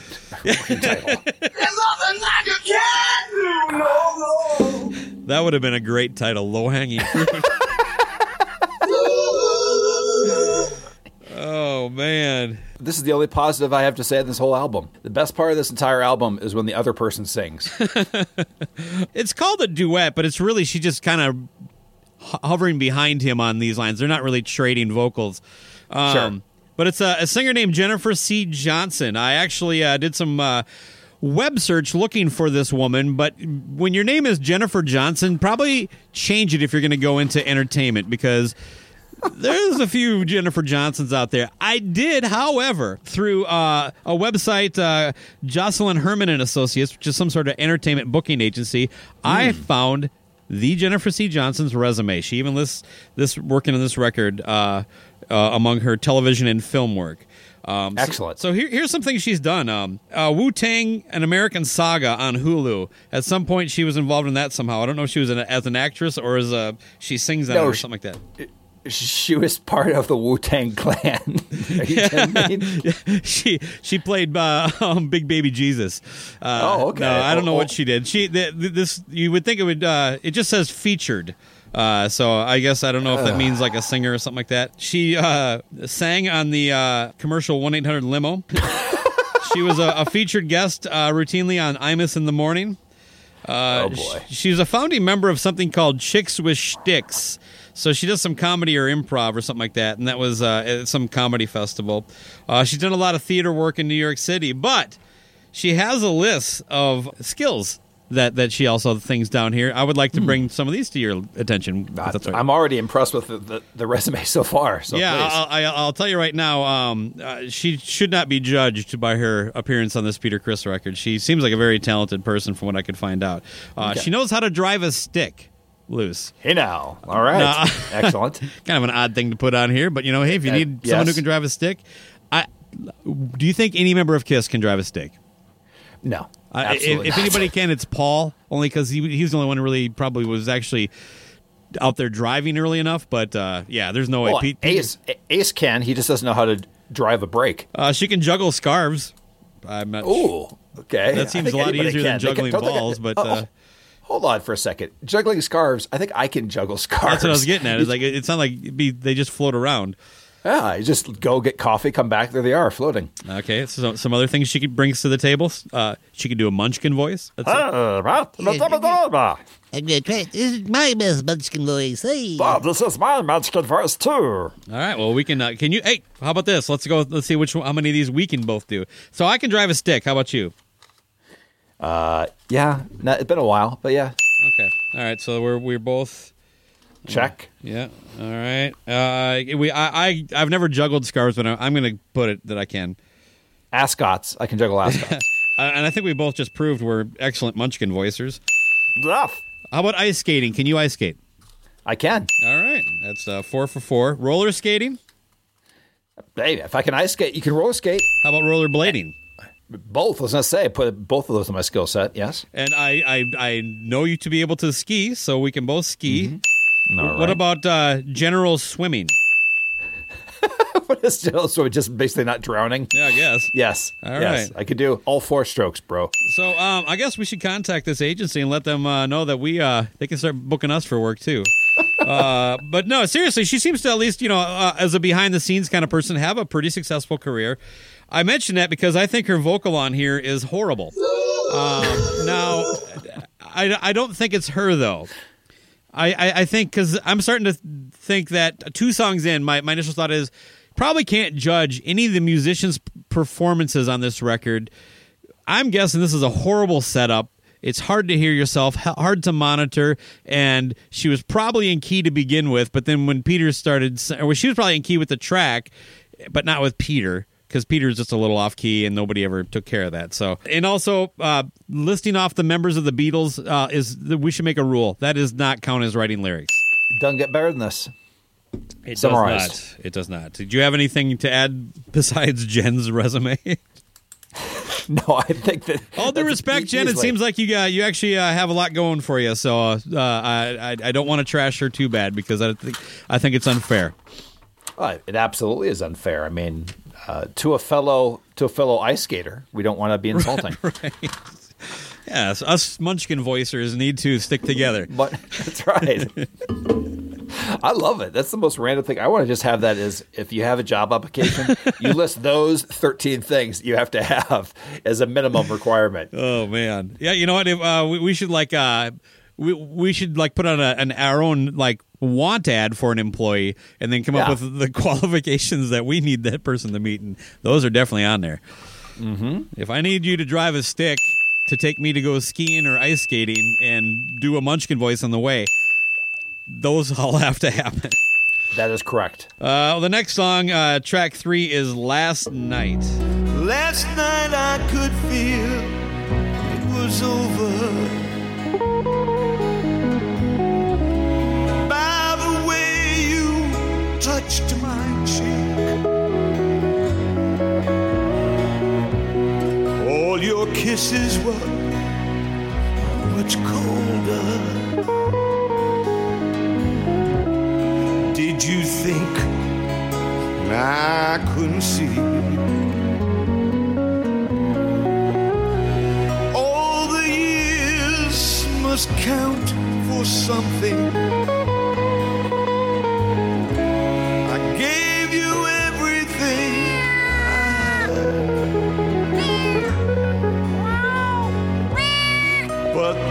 Speaker 2: title.
Speaker 1: that would have been a great title, "Low Hanging Fruit." Oh man.
Speaker 2: This is the only positive I have to say on this whole album. The best part of this entire album is when the other person sings.
Speaker 1: It's called a duet, but it's really she just kind of hovering behind him on these lines. They're not really trading vocals. Um,
Speaker 2: Sure.
Speaker 1: But it's a, a singer named Jennifer C. Johnson. I actually uh, did some uh, web search looking for this woman, but when your name is Jennifer Johnson, probably change it if you're going to go into entertainment because there's a few Jennifer Johnsons out there. I did, however, through uh, a website, uh, Jocelyn Herman and Associates, which is some sort of entertainment booking agency, I found the Jennifer C. Johnson's resume. She even lists this working on this record uh, uh, among her television and film work. Um,
Speaker 2: Excellent.
Speaker 1: So, here, here's some things she's done. Um, uh, Wu Tang, an American Saga on Hulu. At some point, she was involved in that somehow. I don't know if she was an, as an actress or as a she sings that
Speaker 2: No,
Speaker 1: or something like that.
Speaker 2: She was part of the Wu Tang Clan. You
Speaker 1: she she played uh, um, Big Baby Jesus. Uh,
Speaker 2: Oh, okay.
Speaker 1: No, I don't know
Speaker 2: Oh,
Speaker 1: what she did. She th- th- this you would think it would. Uh, it just says featured. Uh, so I guess I don't know if that means like a singer or something like that. She uh, sang on the uh, commercial one eight hundred limo. she was a, a featured guest uh, routinely on Imus in the morning. Uh,
Speaker 2: Oh, boy.
Speaker 1: sh- she's a founding member of something called Chicks with Shticks. So she does some comedy or improv or something like that, and that was uh, at some comedy festival. Uh, she's done a lot of theater work in New York City, but she has a list of skills that that she also things down here. I would like to bring some of these to your attention. if that's all right.
Speaker 2: I'm already impressed with the, the, the resume so far. So
Speaker 1: yeah. I'll, I'll, I'll tell you right now. Um, uh, she should not be judged by her appearance on this Peter Criss record. She seems like a very talented person, from what I could find out. Uh,
Speaker 2: Okay.
Speaker 1: She knows how to drive a stick loose.
Speaker 2: hey now, all right, excellent.
Speaker 1: Kind of an odd thing to put on here, but you know, hey, if you
Speaker 2: Uh,
Speaker 1: need someone who can drive a stick, I do you think any member of Kiss can drive a stick?
Speaker 2: No,
Speaker 1: Uh, if, if anybody can, it's Paul, only because he he was the only one who really probably was actually out there driving early enough. But uh, yeah, there's no way.
Speaker 2: well,
Speaker 1: Pete, Pete-
Speaker 2: Ace Ace can. He just doesn't know how to drive a brake.
Speaker 1: uh, she can juggle scarves. I'm not.
Speaker 2: Ooh, okay.
Speaker 1: That seems a lot easier than
Speaker 2: can. They can-
Speaker 1: juggling balls, but,
Speaker 2: oh,
Speaker 1: uh,
Speaker 2: hold on for a second. Juggling scarves. I think I can juggle scarves.
Speaker 1: That's what I was getting at. It's like it's not like be, they just float around.
Speaker 2: yeah, you just go get coffee, come back, there they are, floating.
Speaker 1: Okay, so some other things she could brings to the table. Uh, she could do a Munchkin voice. That's it.
Speaker 5: I'm gonna try. This is my best Munchkin voice. Hey.
Speaker 2: this is my Munchkin voice too.
Speaker 1: All right. Well, we can. Uh, can you? Hey, how about this? Let's go. Let's see which one, how many of these we can both do. So I can drive a stick. How about you?
Speaker 2: Yeah, no, it's been a while, but yeah,
Speaker 1: Okay. All right. So we're we're both.
Speaker 2: check.
Speaker 1: Yeah. All right. Uh, we I, I I've never juggled scarves, but I- I'm going to put it that I can.
Speaker 2: Ascots. I can juggle ascots.
Speaker 1: Uh, and I think we both just proved we're excellent Munchkin voicers.
Speaker 2: Enough.
Speaker 1: How about ice skating? Can you ice skate?
Speaker 2: I can.
Speaker 1: All right. That's uh, four for four. Roller skating.
Speaker 2: Hey, if I can ice skate, you can roller skate.
Speaker 1: How about roller blading?
Speaker 2: Both. I was gonna say, put both of those in my skill set. Yes.
Speaker 1: And I, I I know you to be able to ski, so we can both ski.
Speaker 2: All
Speaker 1: What
Speaker 2: right.
Speaker 1: about uh, general swimming?
Speaker 2: what is still so just basically not drowning?
Speaker 1: Yeah, I guess.
Speaker 2: Yes.
Speaker 1: All
Speaker 2: yes.
Speaker 1: right.
Speaker 2: I could do all four strokes, bro.
Speaker 1: So um, I guess we should contact this agency and let them uh, know that we uh, they can start booking us for work too. uh, but no, seriously, she seems to at least you know uh, as a behind the scenes kind of person have a pretty successful career. I mention that because I think her vocal on here is horrible. Um, now, I, I don't think it's her though. I, I, I think because I'm starting to think that two songs in, my, my initial thought is probably can't judge any of the musicians' performances on this record. I'm guessing this is a horrible setup. It's hard to hear yourself, hard to monitor, and she was probably in key to begin with. But then when Peter started, she was probably in key with the track, but not with Peter because Peter's just a little off key and nobody ever took care of that. So, and also uh, listing off the members of the Beatles uh, is we should make a rule that does not count as writing lyrics.
Speaker 2: Doesn't get better than this.
Speaker 1: It
Speaker 2: Summarized.
Speaker 1: does not. It does not. Did you have anything to add besides Jen's resume?
Speaker 2: No, I think that.
Speaker 1: All due respect, Jen, it seems like you got you actually uh, have a lot going for you. So uh, uh, I, I I don't want to trash her too bad because I think I think it's unfair.
Speaker 2: Uh, it absolutely is unfair. I mean, uh, to a fellow to a fellow ice skater, we don't want to be insulting.
Speaker 1: Yes, us Munchkin voicers need to stick together.
Speaker 2: But that's right. I love it. That's the most random thing. I want to just have that as if you have a job application, you list those 13 things you have to have as a minimum requirement.
Speaker 1: Oh man, yeah. You know what? If, uh, we, we should like uh, we we should like put on a, an our own like want ad for an employee, and then come up with the qualifications that we need that person to meet, and those are definitely on there. Mm-hmm. If I need you to drive a stick to take me to go skiing or ice skating and do a Munchkin voice on the way, those all have to happen.
Speaker 2: That is correct.
Speaker 1: Uh, the next song, uh, track three, is "Last Night."
Speaker 4: Last night I could feel it was over. Your kisses were much colder. Did you think I couldn't see? All the years must count for something.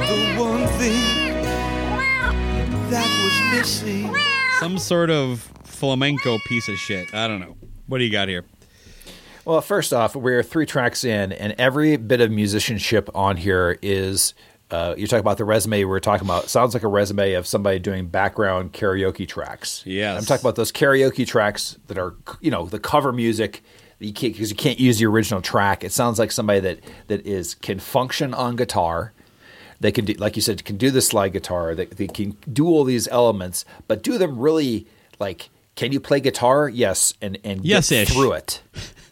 Speaker 4: The one thing that was missing.
Speaker 1: Some sort of flamenco piece of shit. I don't know. What do you got here?
Speaker 2: Well, first off, we're three tracks in, and every bit of musicianship on here is. Uh, you talk about the resume we were talking about. Sounds like a resume of somebody doing background karaoke tracks.
Speaker 1: Yeah,
Speaker 2: I'm talking about those karaoke tracks that are, you know, the cover music that you can't because you can't use the original track. It sounds like somebody that that is can function on guitar. They can do, like you said, can do the slide guitar. They, they can do all these elements, but do them really like. Can you play guitar? Yes, and and get
Speaker 1: Yes-ish.
Speaker 2: through it.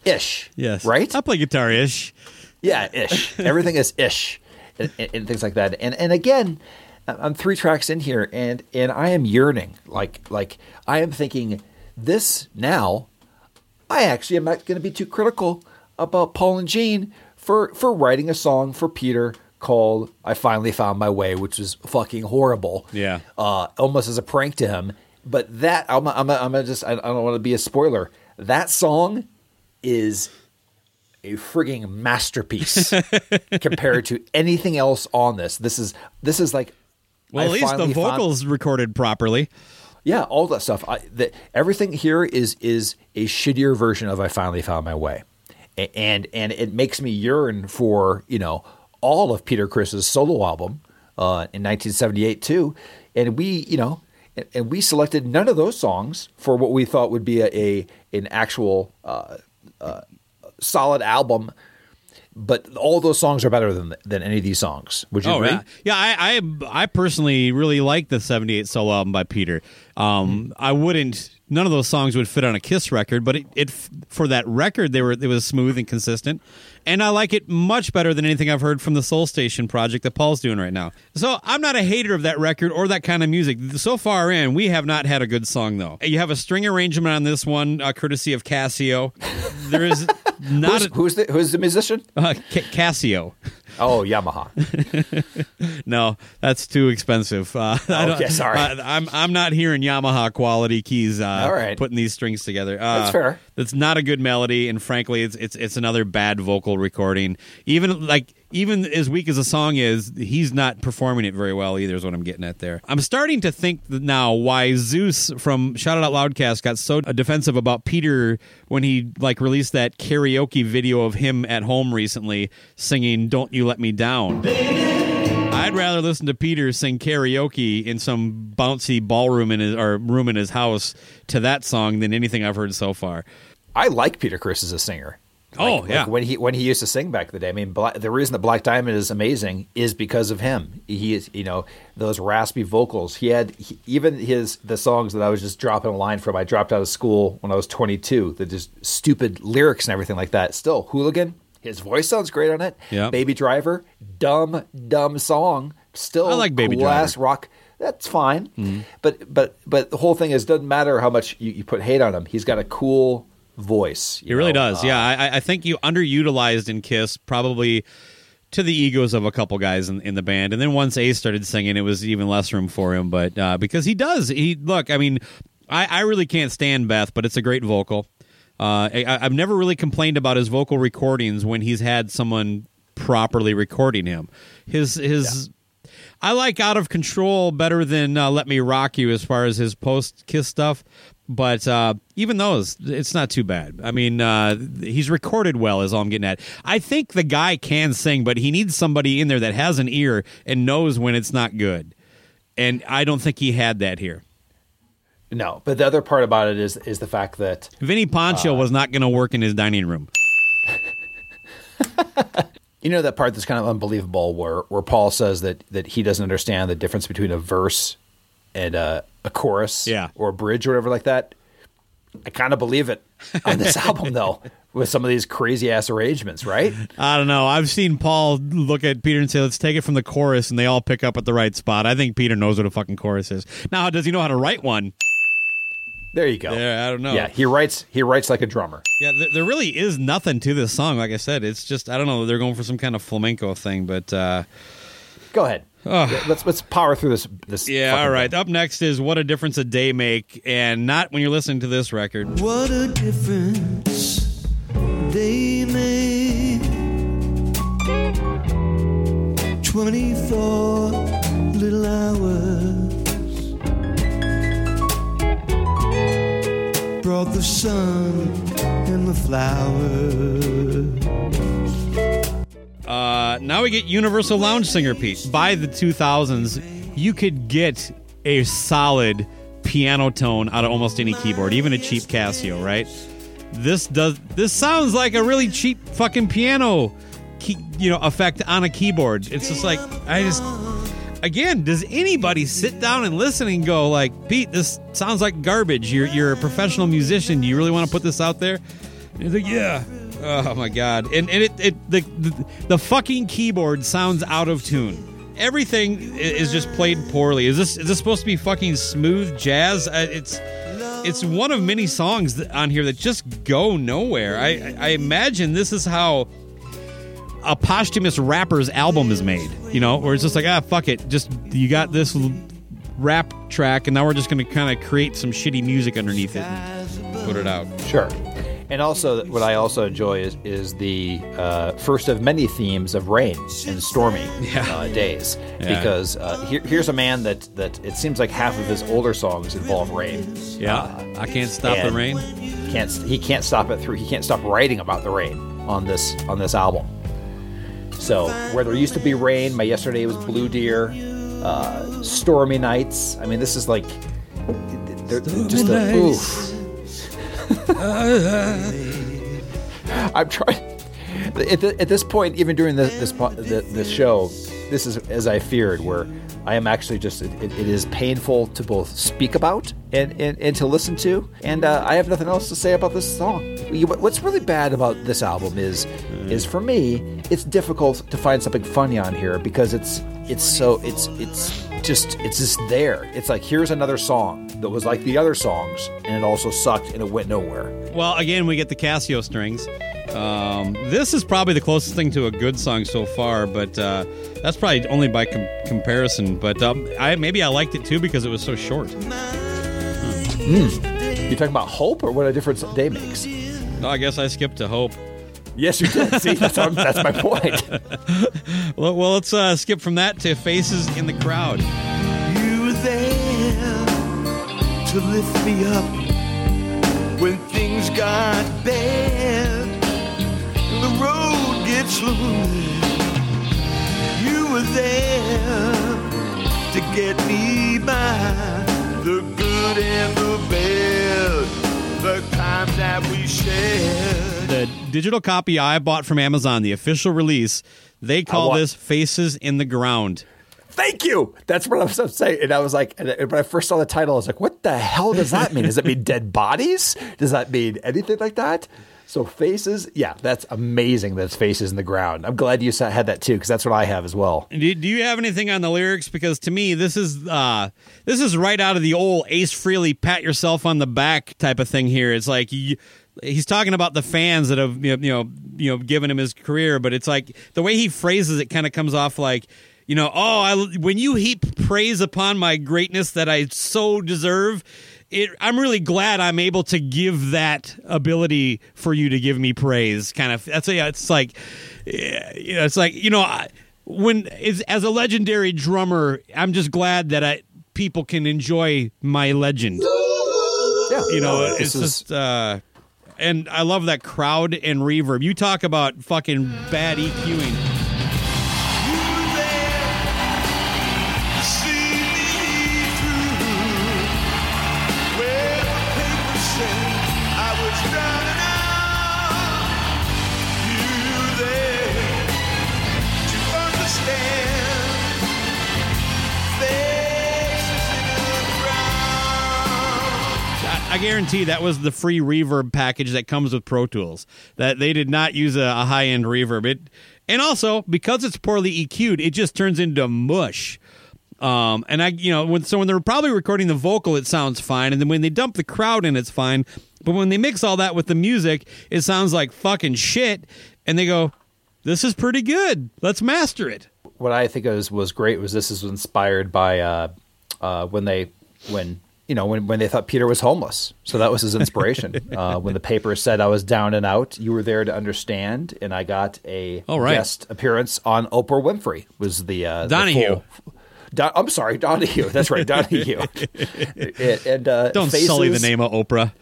Speaker 2: Ish.
Speaker 1: Yes.
Speaker 2: Right.
Speaker 1: I play guitar ish.
Speaker 2: Yeah, ish. Everything is ish, and, and, and things like that. And and again, I'm three tracks in here, and and I am yearning, like like I am thinking this now. I actually am not going to be too critical about Paul and Gene for for writing a song for Peter called "I Finally Found My Way," which was fucking horrible.
Speaker 1: Yeah.
Speaker 2: uh, almost as a prank to him. But that I'm I'm I'm gonna just I, I don't want to be a spoiler. That song is a frigging masterpiece compared to anything else on this. This is this is like
Speaker 1: Well,
Speaker 2: I
Speaker 1: at least the
Speaker 2: finally found-
Speaker 1: vocals recorded properly.
Speaker 2: yeah, all that stuff. I, the, everything here is is a shittier version of "I Finally Found My Way," and and it makes me yearn for you know all of Peter Criss's solo album uh, in 1978 too. And we you know and, and we selected none of those songs for what we thought would be a, a an actual uh, uh, solid album. But all those songs are better than than any of these songs. Would you
Speaker 1: Oh
Speaker 2: agree?
Speaker 1: yeah, yeah. I, I I personally really like the '78 solo album by Peter. Um, I wouldn't. None of those songs would fit on a Kiss record, but it, it for that record they were it was smooth and consistent, and I like it much better than anything I've heard from the Soul Station project that Paul's doing right now. So I'm not a hater of that record or that kind of music. So far in, we have not had a good song though. You have a string arrangement on this one, uh, courtesy of Casio. There is not
Speaker 2: Who's,
Speaker 1: a,
Speaker 2: who's the who's the musician?
Speaker 1: uh, Ca- Casio.
Speaker 2: Oh, Yamaha.
Speaker 1: No, that's too expensive. Uh, I don't-
Speaker 2: Okay, sorry.
Speaker 1: I, I'm I'm not hearing Yamaha quality keys. Uh,
Speaker 2: All right.
Speaker 1: putting these strings together. Uh,
Speaker 2: That's fair.
Speaker 1: It's not a good melody, and frankly, it's it's it's another bad vocal recording. Even like even as weak as a song is, he's not performing it very well either. Is what I'm getting at there. I'm starting to think now why Zeus from Shout It Out Loudcast got so defensive about Peter when he like released that karaoke video of him at home recently singing "Don't You Let Me Down." I'd rather listen to Peter sing karaoke in some bouncy ballroom in his or room in his house to that song than anything I've heard so far.
Speaker 2: I like Peter Criss as a singer.
Speaker 1: Oh, yeah.
Speaker 2: like when he when he used to sing back in the day. I mean, Black, the reason that Black Diamond is amazing is because of him. He is, you know, those raspy vocals. He had he, even his the songs that I was just dropping a line from. I dropped out of school when I was 22. The just stupid lyrics and everything like that. Still, Hooligan. His voice sounds great on it.
Speaker 1: Yeah.
Speaker 2: Baby Driver, dumb, dumb song. Still,
Speaker 1: I like Baby
Speaker 2: cool
Speaker 1: Driver.
Speaker 2: rock. That's fine. Mm-hmm. But but but the whole thing is doesn't matter how much you, you put hate on him. He's got a cool voice.
Speaker 1: It
Speaker 2: you
Speaker 1: really does.
Speaker 2: Uh,
Speaker 1: yeah, I, I think you underutilized in Kiss probably to the egos of a couple guys in, in the band, and then once Ace started singing, it was even less room for him. But uh, because he does, he look. I mean, I, I really can't stand Beth, but it's a great vocal. Uh, I, I've never really complained about his vocal recordings when he's had someone properly recording him. His his. I like Out of Control better than uh, Let Me Rock You as far as his post Kiss stuff. But uh, even those, it's not too bad. I mean, uh, he's recorded well, is all I'm getting at. I think the guy can sing, but he needs somebody in there that has an ear and knows when it's not good. And I don't think he had that here.
Speaker 2: No, but the other part about it is is the fact that
Speaker 1: Vini Poncia
Speaker 2: Uh,
Speaker 1: was not going to work in his dining room.
Speaker 2: you know that part that's kind of unbelievable, where where Paul says that that he doesn't understand the difference between a verse and a, a chorus,
Speaker 1: Yeah.
Speaker 2: or a bridge or whatever like that. I kind of believe it on this album though, with some of these crazy ass arrangements, right?
Speaker 1: I don't know. I've seen Paul look at Peter and say, let's take it from the chorus, and they all pick up at the right spot. I think Peter knows what a fucking chorus is. Now, does he know how to write one?
Speaker 2: There you go.
Speaker 1: Yeah, I don't know.
Speaker 2: Yeah, he writes. He writes like a drummer.
Speaker 1: Yeah, there, there really is nothing to this song. Like I said, it's just I don't know. They're going for some kind of flamenco thing, but uh,
Speaker 2: Go ahead. Yeah, let's let's power through this. This.
Speaker 1: yeah. All right.
Speaker 2: thing.
Speaker 1: Up next is "What a Difference a Day Make," and not when you're listening to this record.
Speaker 4: What a difference they made. 24 little hours brought the sun and the flowers.
Speaker 1: Uh, now we get Universal Lounge Singer Pete. By the 2000s, you could get a solid piano tone out of almost any keyboard, even a cheap Casio, right? This does. This sounds like a really cheap fucking piano, key, you know, effect on a keyboard. It's just like I just. Again, does anybody sit down and listen and go like, Pete, this sounds like garbage. You're you're a professional musician. Do you really want to put this out there? And he's like, yeah. Oh my god. And and it, it the, the the fucking keyboard sounds out of tune. Everything is just played poorly. Is this is this supposed to be fucking smooth jazz? It's it's one of many songs on here that just go nowhere. I I imagine this is how a posthumous rapper's album is made. You know, where it's just like ah fuck it, just you got this rap track, and now we're just going to kind of create some shitty music underneath it and put it out.
Speaker 2: Sure. And also, what I also enjoy is, is the uh, first of many themes of rain and stormy uh, days.
Speaker 1: Yeah.
Speaker 2: Because uh, here, here's a man that, that it seems like half of his older songs involve rain.
Speaker 1: Yeah, I can't stop the rain.
Speaker 2: Can't he can't stop it through. He can't stop writing about the rain on this on this album. So where there used to be rain, my yesterday was Blue Deer, uh, stormy nights. I mean, this is like they're, they're just a oof. I'm trying. At, the, at this point, even during the, this the, this show, this is as I feared, where I am actually just it, it it is painful to both speak about and, and, and to listen to, and uh, I have nothing else to say about this song. What's really bad about this album is is for me, it's difficult to find something funny on here because it's it's so it's it's just it's just there. It's like here's another song that was like the other songs, and it also sucked and it went nowhere.
Speaker 1: Well, again, we get the Casio strings. Um, this is probably the closest thing to a good song so far, but uh, that's probably only by com- comparison. But um, I maybe I liked it too because it was so short.
Speaker 2: You talking about hope or what a difference day makes?
Speaker 1: No, I guess I skipped to Hope.
Speaker 2: Yes, you did. See, that's, what I'm- that's my point.
Speaker 1: Well, well let's uh, skip from that to Faces in the Crowd.
Speaker 4: To lift me up when things got bad and the road gets lonely. You were there to get me by the good and the bad, the times that we shared.
Speaker 1: The digital copy I bought from Amazon, the official release, they call this Faces in the Ground.
Speaker 2: Thank you. That's what I was saying. And I was like, and when I first saw the title, I was like, what the hell does that mean? Does that mean dead bodies? Does that mean anything like that? So faces, yeah, that's amazing. That's faces in the ground. I'm glad you had that too, because that's what I have as well.
Speaker 1: Do, do you have anything on the lyrics? Because to me, this is uh, this is right out of the old Ace Frehley pat yourself on the back type of thing. Here, it's like you, he's talking about the fans that have you know, you know you know given him his career, but it's like the way he phrases it kind of comes off like. You know, oh, I, when you heap praise upon my greatness that I so deserve, it, I'm really glad I'm able to give that ability for you to give me praise. Kind of, that's a, it's like, yeah, you know, it's like you know, I, when is as a legendary drummer, I'm just glad that I people can enjoy my legend.
Speaker 2: Yeah,
Speaker 1: You know,
Speaker 2: no,
Speaker 1: it's
Speaker 2: this is-
Speaker 1: just. uh and I love that crowd and reverb. You talk about fucking bad EQing.
Speaker 4: I,
Speaker 1: guarantee that was the free reverb package that comes with Pro Tools. That they did not use a, a high end reverb. It, and also because it's poorly EQ'd, it just turns into mush. Um, and I, you know, when so when they're probably recording the vocal, it sounds fine, and then when they dump the crowd in, it's fine. But when they mix all that with the music, it sounds like fucking shit. And they go, "This is pretty good. Let's master it."
Speaker 2: what I think was was great was this is inspired by uh, uh, when they when you know when when they thought Peter was homeless, so that was his inspiration. uh, when the paper said I was down and out, you were there to understand, and I got a
Speaker 1: Oh, right.
Speaker 2: guest appearance on Oprah Winfrey. Was the uh, the
Speaker 1: Donahue.
Speaker 2: full- Don, I'm sorry, Donahue. That's right, Donahue. and and, uh,
Speaker 1: Don't sully the name of Oprah.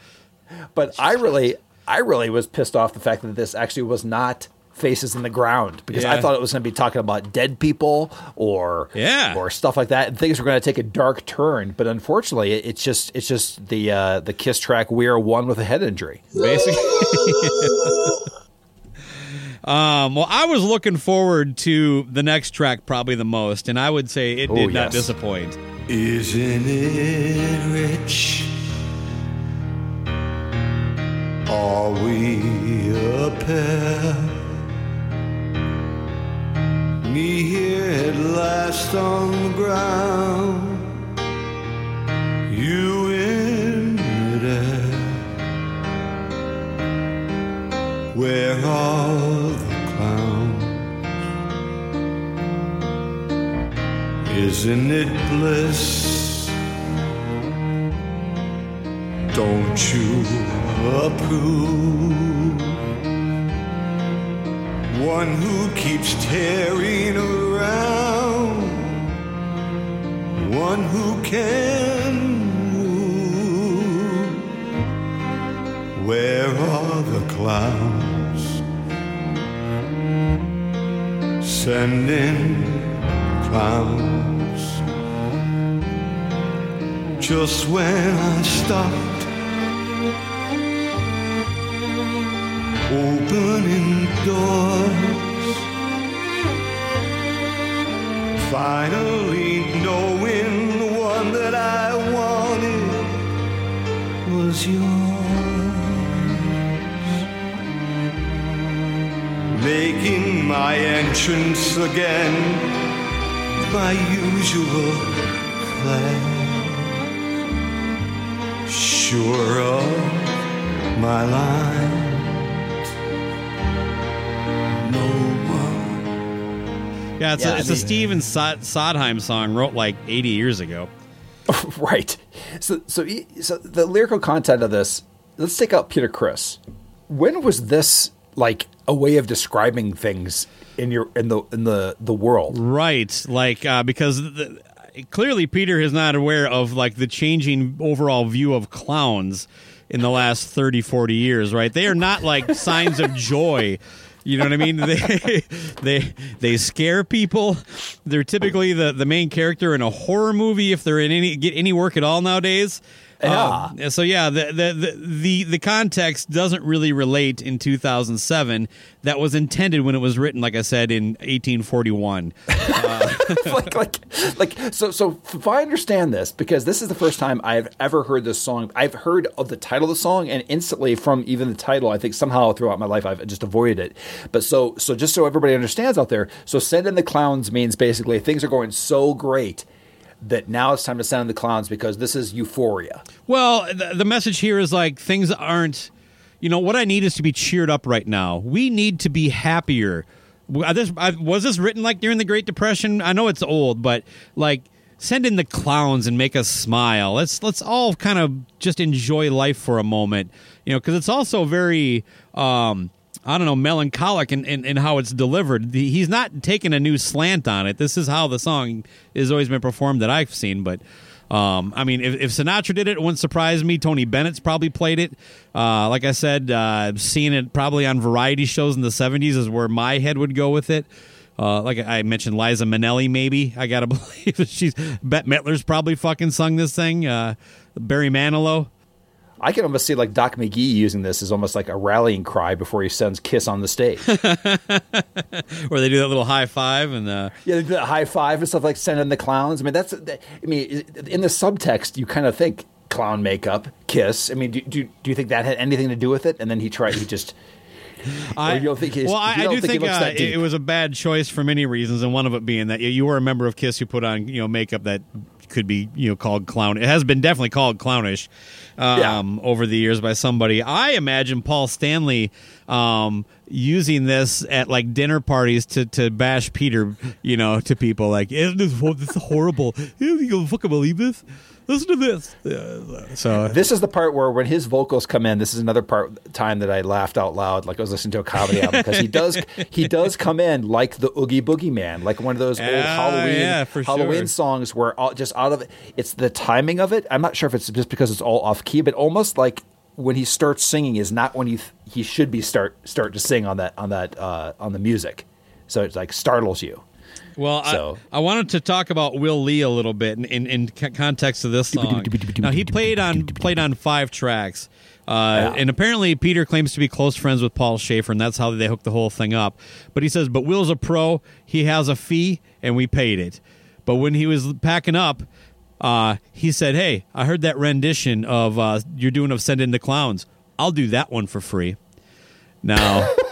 Speaker 2: but I really, I really was pissed off the fact that this actually was not faces in the ground because I thought it was going to be talking about dead people or
Speaker 1: Yeah.
Speaker 2: or stuff like that, and things were going to take a dark turn. But unfortunately, it, it's just it's just the uh, the Kiss track "We Are One" with a head injury.
Speaker 1: basically. um, well, I was looking forward to the next track probably the most, and I would say it
Speaker 2: Oh,
Speaker 1: did not
Speaker 2: yes.
Speaker 1: disappoint.
Speaker 4: Isn't it rich? Are we a pair? Me here at last on the ground, you in midair. Where are the clowns? Isn't it bliss? Don't you approve? One who keeps tearing around, one who can move. Where are the clowns? Sending clowns. Just when I stopped opening doors, finally knowing the one that I wanted was yours. Making my entrance again, my usual plan. Sure of my line.
Speaker 1: Yeah, it's,
Speaker 2: Yeah,
Speaker 1: a,
Speaker 2: I
Speaker 1: it's a
Speaker 2: mean-
Speaker 1: Stephen Sod- Sondheim song wrote like 80 years ago.
Speaker 2: right. So so so the lyrical content of this. Let's take out Peter Criss. When was this like a way of describing things in your in the in the the world?
Speaker 1: Right, like uh, because the, clearly Peter is not aware of like the changing overall view of clowns in the last 30 40 years, right? They are not like signs of joy. You know what I mean? They they they scare people. They're typically the, the main character in a horror movie if they're in any get any work at all nowadays.
Speaker 2: Yeah.
Speaker 1: Um, so yeah, the, the the the the context doesn't really relate in 2007. That was intended when it was written, like I said, in 1841.
Speaker 2: like, like, like, so, so if I understand this, because this is the first time I've ever heard this song, I've heard of the title of the song, and instantly from even the title, I think somehow throughout my life I've just avoided it. But so, so just so everybody understands out there, so send in the clowns means basically things are going so great that now it's time to send in the clowns because this is euphoria.
Speaker 1: Well, the, the message here is like things aren't. You know what I need is to be cheered up right now. We need to be happier. This was this written like during the Great Depression. I know it's old, but like send in the clowns and make us smile. Let's let's all kind of just enjoy life for a moment. You know, because it's also very. Um, I don't know, melancholic in, in, in how it's delivered. The, he's not taking a new slant on it. This is how the song has always been performed that I've seen. But um, I mean, if, if Sinatra did it, it wouldn't surprise me. Tony Bennett's probably played it. Uh, like I said, uh, seeing it probably on variety shows in the 70s is where my head would go with it. Uh, like I mentioned, Liza Minnelli, maybe. I got to believe she's. Bette Midler's probably fucking sung this thing. Uh, Barry Manilow.
Speaker 2: I can almost see like Doc McGhee using this as almost like a rallying cry before he sends Kiss on the stage.
Speaker 1: Where they do that little high five and uh,
Speaker 2: Yeah, they do that high five and stuff like sending the clowns. I mean, that's. I mean, in the subtext, you kind of think clown makeup, kiss. I mean, do, do, do you think that had anything to do with it? And then he tried. He just
Speaker 1: I,
Speaker 2: you don't think
Speaker 1: well, I, I do
Speaker 2: think
Speaker 1: think uh, it, was a bad choice for many reasons, and one of it being that you, you were a member of Kiss who put on you know makeup that could be you know called clown. It has been definitely called clownish um, over the years by somebody. I imagine Paul Stanley um, using this at like dinner parties to to bash Peter, you know, to people like, "Isn't this, this is horrible? You fucking believe this? Listen to this." Uh, so
Speaker 2: This is the part where when his vocals come in, this is another part time that I laughed out loud, like I was listening to a comedy album because he does he does come in like the Oogie Boogie Man, like one of those old
Speaker 1: Oh,
Speaker 2: Halloween
Speaker 1: yeah,
Speaker 2: Halloween
Speaker 1: sure.
Speaker 2: songs where all, just out of it, it's the timing of it. I'm not sure if it's just because it's all off key, but almost like when he starts singing is not when he he should be start start to sing on that on that uh, on the music, so it's like startles you.
Speaker 1: Well,
Speaker 2: So-
Speaker 1: I, I wanted to talk about Will Lee a little bit in, in, in context of this song. now he played on played on five tracks, uh, and apparently Peter claims to be close friends with Paul Shaffer, and that's how they hooked the whole thing up. But he says, "But Will's a pro; he has a fee, and we paid it." But when he was packing up, uh, he said, "Hey, I heard that rendition of uh, you're doing of Send in the Clowns. I'll do that one for free." Now.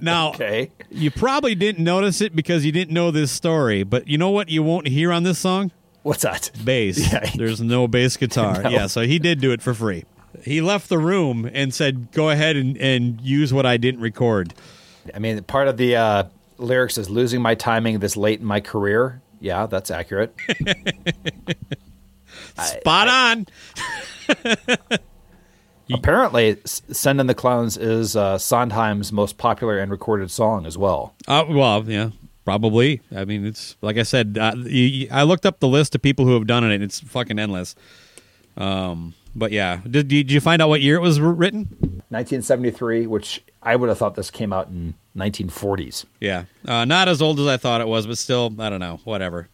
Speaker 1: Now,
Speaker 2: Okay.
Speaker 1: you probably didn't notice it because you didn't know this story, but you know what you won't hear on this song?
Speaker 2: What's that?
Speaker 1: Bass.
Speaker 2: Yeah.
Speaker 1: There's no bass guitar.
Speaker 2: No.
Speaker 1: Yeah, so he did do it for free. He left the room and said, "Go ahead and, and use what I didn't record."
Speaker 2: I mean, part of the uh, lyrics is losing my timing this late in my career. Yeah, that's accurate.
Speaker 1: Spot on.
Speaker 2: Apparently, "Send in the Clowns" is uh, Sondheim's most popular and recorded song as well.
Speaker 1: Uh, well, yeah, probably. I mean, it's like I said. Uh, I looked up the list of people who have done it. and It's fucking endless. Um, but yeah, did, did you find out what year it was written?
Speaker 2: 1973, which I would have thought this came out in 1940s.
Speaker 1: Yeah, uh, not as old as I thought it was, but still, I don't know. Whatever.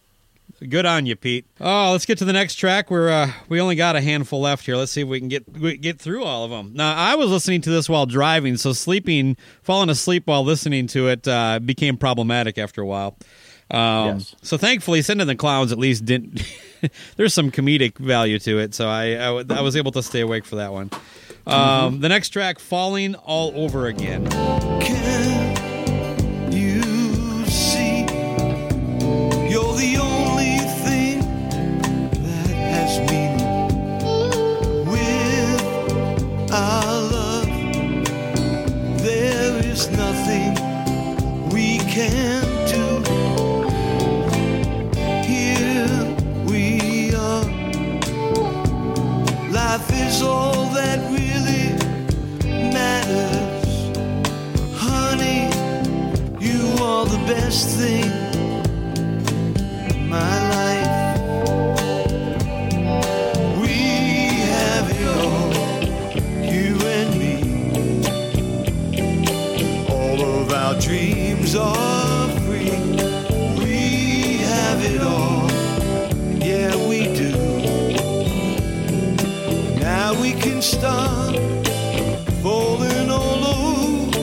Speaker 1: Good on you, Pete. Oh, let's get to the next track. We're uh, we only got a handful left here. Let's see if we can get we get through all of them. Now, I was listening to this while driving, so sleeping, falling asleep while listening to it uh, became problematic after a while. Um,
Speaker 2: Yes.
Speaker 1: So thankfully, Send in the Clowns at least didn't. there's some comedic value to it, so I, I w- I was able to stay awake for that one. Um, The next track, "Falling All Over Again."
Speaker 4: Can Life is all that really matters. Honey, you are the best thing in my life. We have it all, you and me. All of our dreams are free. We have it all, We can start falling all over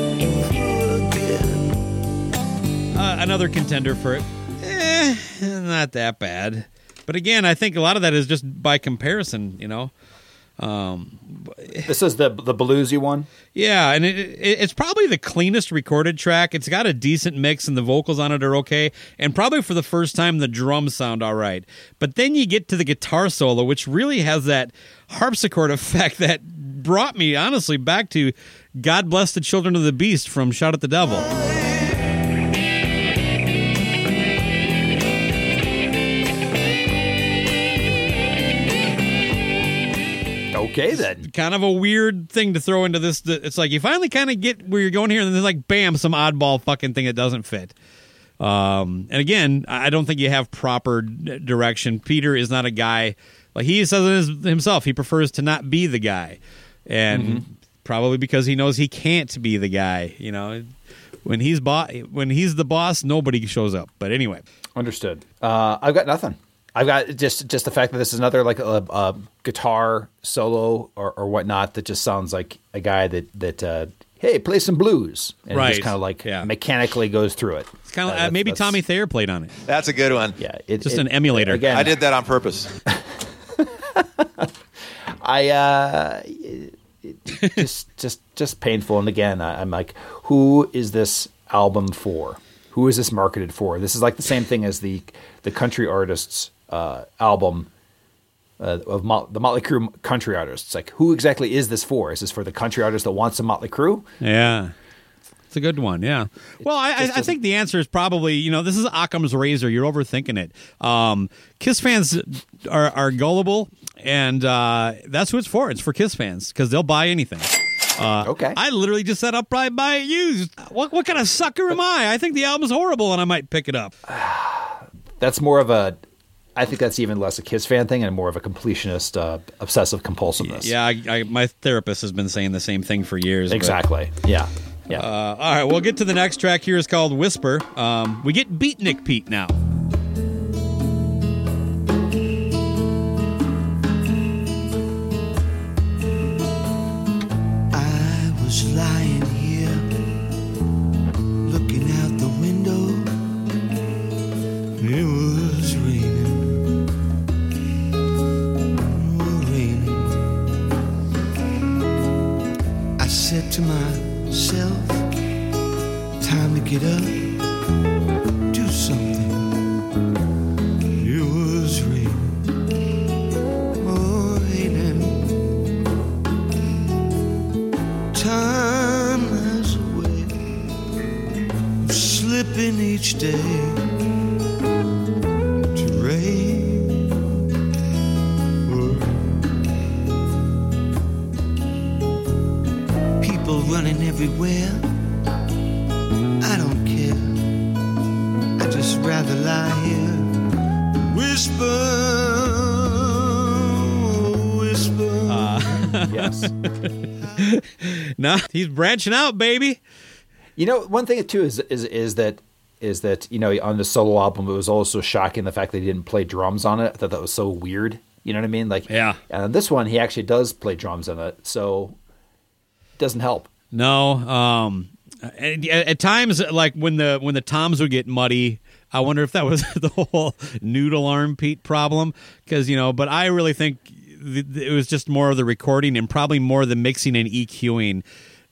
Speaker 4: again.
Speaker 1: Uh, another contender for it. Eh, not that bad. But again, I think a lot of that is just by comparison, you know.
Speaker 2: Um, this is the the bluesy one.
Speaker 1: Yeah, and it, it, it's probably the cleanest recorded track. It's got a decent mix, and the vocals on it are okay. And probably for the first time, the drums sound all right. But then you get to the guitar solo, which really has that harpsichord effect that brought me, honestly, back to "God Bless the Children of the Beast" from "Shout at the Devil."
Speaker 2: Okay, then.
Speaker 1: kind of a weird thing to throw into this. It's like you finally kind of get where you're going here, and then there's like, bam, some oddball fucking thing that doesn't fit. Um, and again, I don't think you have proper direction. Peter is not a guy like he says it himself. He prefers to not be the guy, and probably because he knows he can't be the guy. You know, when he's bo- when he's the boss, nobody shows up. But anyway,
Speaker 2: Understood. Uh, I've got nothing. I've got just just the fact that this is another like a, a guitar solo or, or whatnot that just sounds like a guy that that uh, hey play some blues and
Speaker 1: Right.
Speaker 2: just kind of like
Speaker 1: Yeah.
Speaker 2: mechanically goes through it.
Speaker 1: it's kind of
Speaker 2: Uh,
Speaker 1: uh, maybe
Speaker 2: that's-
Speaker 1: Tommy Thayer played on it.
Speaker 6: That's a good one.
Speaker 2: Yeah, it,
Speaker 1: Just
Speaker 2: it-
Speaker 1: an emulator.
Speaker 2: Again,
Speaker 6: I did that on purpose.
Speaker 2: I uh, it- just just just painful. And again, I, I'm like, who is this album for? Who is this marketed for? This is like the same thing as the the country artists uh, album uh, of Mot- the Motley Crue country artists. Like, who exactly is this for? Is this for the country artist that wants a Motley Crue?
Speaker 1: Yeah. It's a good one, yeah. Well, I, I, I think the answer is probably, you know, this is Occam's razor. You're overthinking it. Um, Kiss fans are, are gullible, and uh, that's who it's for. It's for Kiss fans because they'll buy anything. Uh,
Speaker 2: Okay.
Speaker 1: I literally just said I'll probably buy it used. What, what kind of sucker am I? I think the album's horrible, and I might pick it up.
Speaker 2: That's more of a. I think that's even less a Kiss fan thing and more of a completionist, uh, obsessive compulsiveness.
Speaker 1: Yeah, I, I, my therapist has been saying the same thing for years. but-
Speaker 2: exactly. Yeah, yeah.
Speaker 1: Uh, all right, we'll get to the next track here. is called Whisper. Um, we get Beatnik Pete now.
Speaker 4: I was lying get up,
Speaker 1: he's branching out, baby.
Speaker 2: You know, one thing too is is is that is that you know on the solo album it was also shocking the fact that he didn't play drums on it. I thought that was so weird. You know what I mean? Like
Speaker 1: Yeah.
Speaker 2: And this one, he actually does play drums on it, so it doesn't help.
Speaker 1: No, um, at, at times, like when the when the toms would get muddy, I wonder if that was the whole noodle arm Pete problem. Because you know, but I really think th- th- it was just more of the recording and probably more the mixing and EQing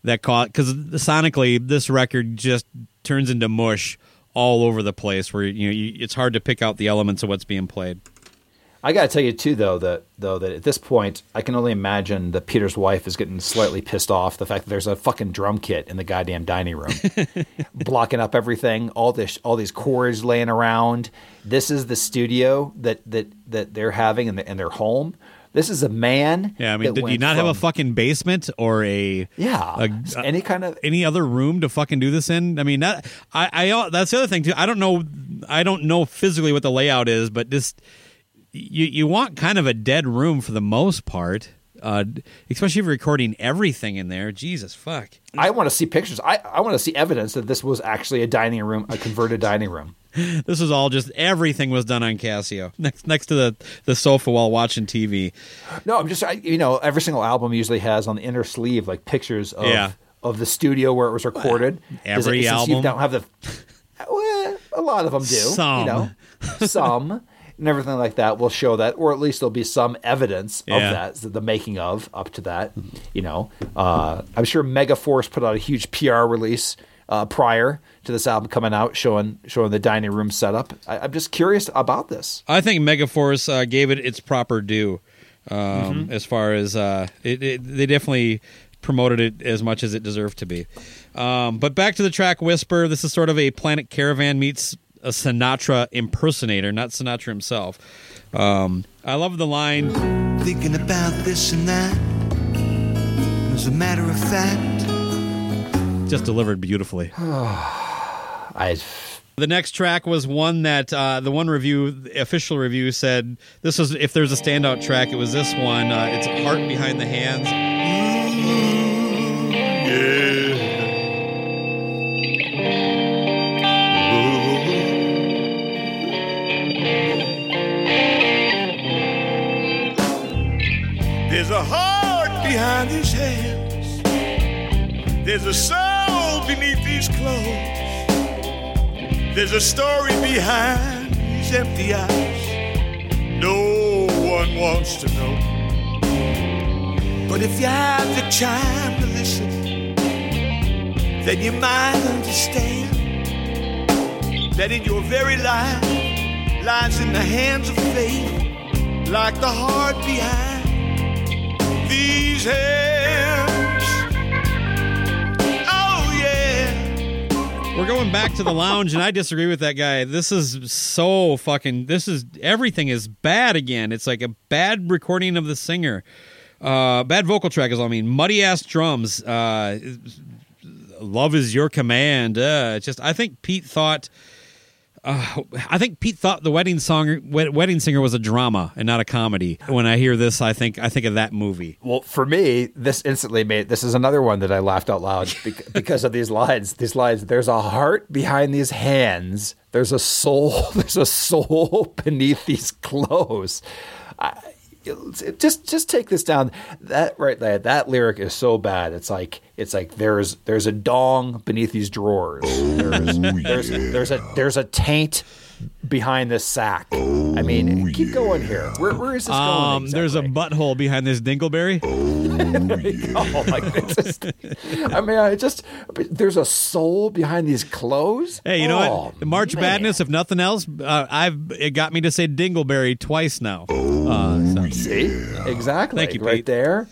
Speaker 1: that caught. Because sonically, this record just turns into mush all over the place. Where you know, you, it's hard to pick out the elements of what's being played.
Speaker 2: I got to tell you too, though that though that at this point, I can only imagine that Peter's wife is getting slightly pissed off the fact that there's a fucking drum kit in the goddamn dining room, blocking up everything. All this, all these cords laying around. This is the studio that that that they're having in, the, in their home. This is a man.
Speaker 1: Yeah, I mean, did you not have a fucking basement or a
Speaker 2: yeah
Speaker 1: a-
Speaker 2: any kind of
Speaker 1: any other room to fucking do this in? I mean, that I, I that's the other thing too. I don't know, I don't know physically what the layout is, but just you you want kind of a dead room for the most part, uh, especially if you're recording everything in there. Jesus fuck.
Speaker 2: I want to see pictures. I, I want to see evidence that this was actually a dining room, a converted dining room.
Speaker 1: This is all just everything was done on Casio next next to the the sofa while watching TV.
Speaker 2: No, I'm just I, you know every single album usually has on the inner sleeve like pictures of
Speaker 1: Yeah.
Speaker 2: of the studio where it was recorded.
Speaker 1: Every
Speaker 2: since
Speaker 1: album?
Speaker 2: you don't have the well, a lot of them do.
Speaker 1: Some.
Speaker 2: you know, some and everything like that will show that, or at least there'll be some evidence of that, the making of up to that. You know, uh, I'm sure Megaforce put out a huge PR release. Uh, prior to this album coming out, showing showing the dining room setup, I, I'm just curious about this.
Speaker 1: I think Megaforce uh, gave it its proper due, um,
Speaker 2: Mm-hmm.
Speaker 1: as far as uh, it, it, they definitely promoted it as much as it deserved to be. Um, but back to the track "Whisper." This is sort of a Planet Caravan meets a Sinatra impersonator, not Sinatra himself. Um, I love the line.
Speaker 4: thinking about this and that. As a matter of fact,
Speaker 1: Just delivered beautifully.
Speaker 2: I
Speaker 1: The next track was one that uh, the one review, the official review said this was if there's a standout track, it was this one. Uh, it's "Heart Behind the Hands."
Speaker 6: There's a heart behind these hands. There's a soul beneath these clothes. There's a story behind these empty eyes. No one wants to know. But if you have the time to listen, then you might understand that in your very life lies in the hands of faith, like the heart behind these hands.
Speaker 1: We're going back to the lounge, and I disagree with that guy. This is so fucking. This is everything is bad again. It's like a bad recording of the singer, uh, bad vocal track is all I mean. Muddy ass drums. Uh, Love is your command. Uh, just I think Pete thought. Uh, I think Pete thought the wedding song, wedding singer, was a drama and not a comedy. When I hear this, I think I think of that movie.
Speaker 2: Well, for me, this instantly made this is another one that I laughed out loud because of these lines. These lines. There's a heart behind these hands. There's a soul. There's a soul beneath these clothes. I, just just take this down. That right there. That lyric is so bad. It's like it's like there's there's a dong beneath these drawers. There's there's, there's a there's a taint behind this sack. I mean, keep going here. Where, where is this going?
Speaker 1: Um, there's a butthole behind this dingleberry.
Speaker 2: Oh, like this is, I mean, I just there's a soul behind these clothes.
Speaker 1: Hey, you know
Speaker 2: Oh,
Speaker 1: what? March
Speaker 2: man.
Speaker 1: Madness, if nothing else, uh, I've it got me to say Dingleberry twice now. Uh, so-
Speaker 2: See, exactly,
Speaker 1: Thank you,
Speaker 2: right there.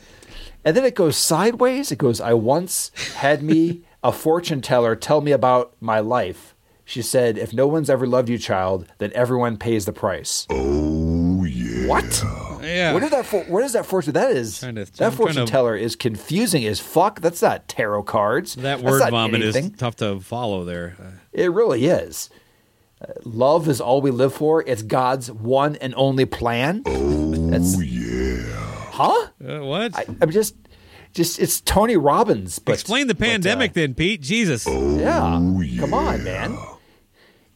Speaker 2: And then it goes sideways. It goes. I once had me a fortune teller tell me about my life. She said, "If no one's ever loved you, child, then everyone pays the price." Oh yeah. What?
Speaker 1: yeah.
Speaker 2: What is that for? What is that fortune? That is
Speaker 1: Trying to-
Speaker 2: that
Speaker 1: I'm
Speaker 2: fortune
Speaker 1: to-
Speaker 2: teller is confusing as fuck. That's not tarot cards.
Speaker 1: that word vomit
Speaker 2: anything.
Speaker 1: is tough to follow there.
Speaker 2: It really is. Uh, love is all we live for. It's God's one and only plan. Oh That's huh?
Speaker 1: uh, what?
Speaker 2: I, I'm just, just it's Tony Robbins. But,
Speaker 1: Explain the
Speaker 2: but, uh,
Speaker 1: pandemic then, Pete. Jesus.
Speaker 2: yeah, come on, man.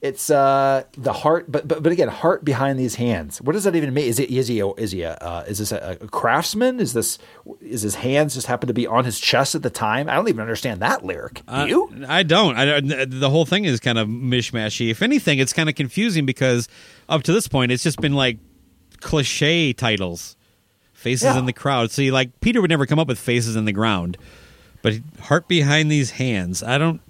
Speaker 2: It's uh the heart, but but but again, heart behind these hands. What does that even mean? Is it is he a, is he a, uh, is this a, a craftsman? Is this is his hands just happen to be on his chest at the time? I don't even understand that lyric. Do
Speaker 1: Uh,
Speaker 2: you?
Speaker 1: I don't. I, the whole thing is kind of mishmashy. If anything, it's kind of confusing because up to this point, it's just been like cliche titles, faces
Speaker 2: Yeah.
Speaker 1: in the crowd. See, like Peter would never come up with faces in the ground, but heart behind these hands. I don't.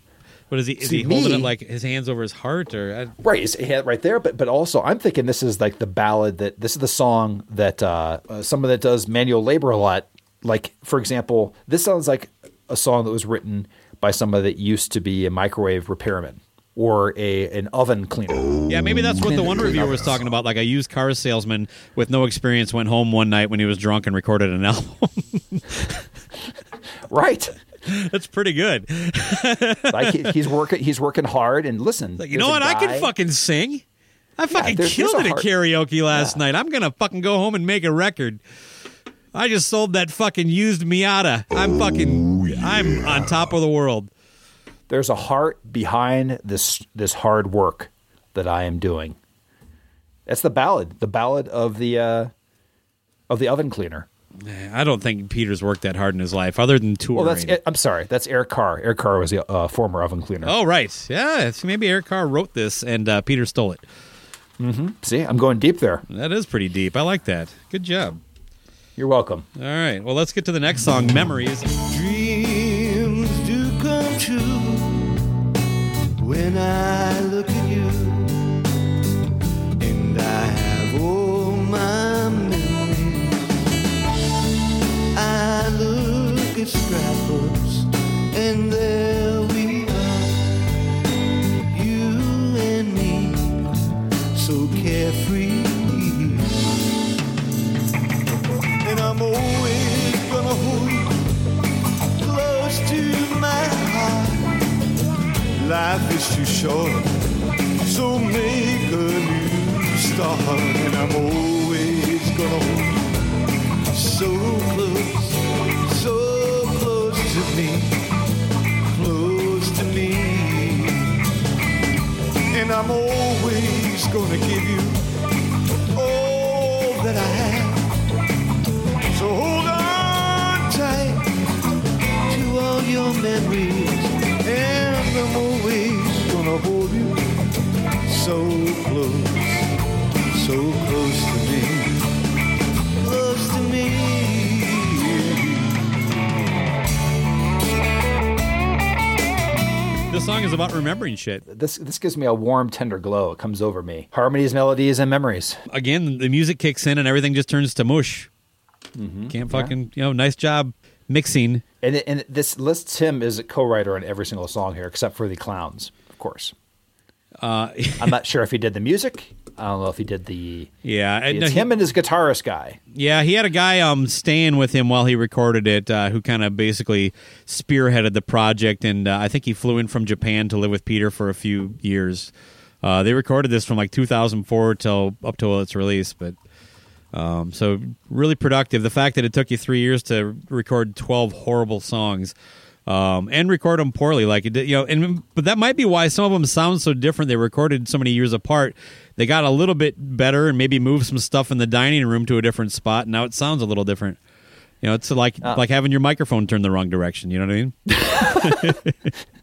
Speaker 1: What is he? Is he holding
Speaker 2: me-
Speaker 1: it like his hands over his heart, or I,
Speaker 2: Right, it's yeah, right there. But but also, I'm thinking this is like the ballad that this is the song that uh, uh, someone that does manual labor a lot. Like for example, this sounds like a song that was written by somebody that used to be a microwave repairman or a an oven cleaner.
Speaker 1: Yeah, maybe that's what the one reviewer was talking about. Like a used car salesman with no experience went home one night when he was drunk and recorded an album.
Speaker 2: Right,
Speaker 1: that's pretty good.
Speaker 2: like he, he's working he's working hard. And listen,
Speaker 1: Like, you know
Speaker 2: a
Speaker 1: what? I can fucking sing. I fucking
Speaker 2: there's-
Speaker 1: killed
Speaker 2: there's
Speaker 1: it
Speaker 2: a
Speaker 1: at karaoke last
Speaker 2: Yeah.
Speaker 1: night. I'm gonna fucking go home and make a record. I just sold that fucking used Miata. I'm fucking. I'm on top of the world.
Speaker 2: There's a heart behind this this hard work that I am doing. That's the ballad, the ballad of the uh, of the oven cleaner.
Speaker 1: I don't think Peter's worked that hard in his life, other than touring.
Speaker 2: Well, that's I'm sorry, that's Eric Carr. Eric Carr was the uh, former oven cleaner.
Speaker 1: Oh right, yeah. Maybe Eric Carr wrote this and uh, Peter stole it.
Speaker 2: See, I'm going deep there.
Speaker 1: That is pretty deep. I like that. Good job.
Speaker 2: You're welcome.
Speaker 1: All right. Well, let's get to the next song, "Memories."
Speaker 4: When I Life is too short, so make a new start. And I'm always gonna hold you so close, so close to me, close to me. And I'm always gonna give you all that I have. So hold on tight to all your memories, wanna hold you so close, so close to me, close to me.
Speaker 1: This song is about remembering shit.
Speaker 2: This this gives me a warm, tender glow. It comes over me. Harmonies, melodies, and memories.
Speaker 1: Again, the music kicks in and everything just turns to mush. Mm-hmm. Can't fucking yeah. you know. Nice job mixing.
Speaker 2: And, and this lists him as a co-writer on every single song here, except for the clowns course.
Speaker 1: Uh,
Speaker 2: I'm not sure if he did the music. I don't know if he did the.
Speaker 1: yeah,
Speaker 2: It's
Speaker 1: no, he-
Speaker 2: him and his guitarist guy.
Speaker 1: Yeah, he had a guy um staying with him while he recorded it, uh, who kind of basically spearheaded the project, and uh, I think he flew in from Japan to live with Peter for a few years. Uh, they recorded this from like 2004 till up till its release, but um, so really productive. The fact that it took you three years to record 12 horrible songs. Um, and record them poorly, like it did, you know. And but that might be why some of them sound so different. They recorded so many years apart. They got a little bit better and maybe moved some stuff in the dining room to a different spot. And now it sounds a little different. You know, it's like like having your microphone turned the wrong direction. You know what I mean?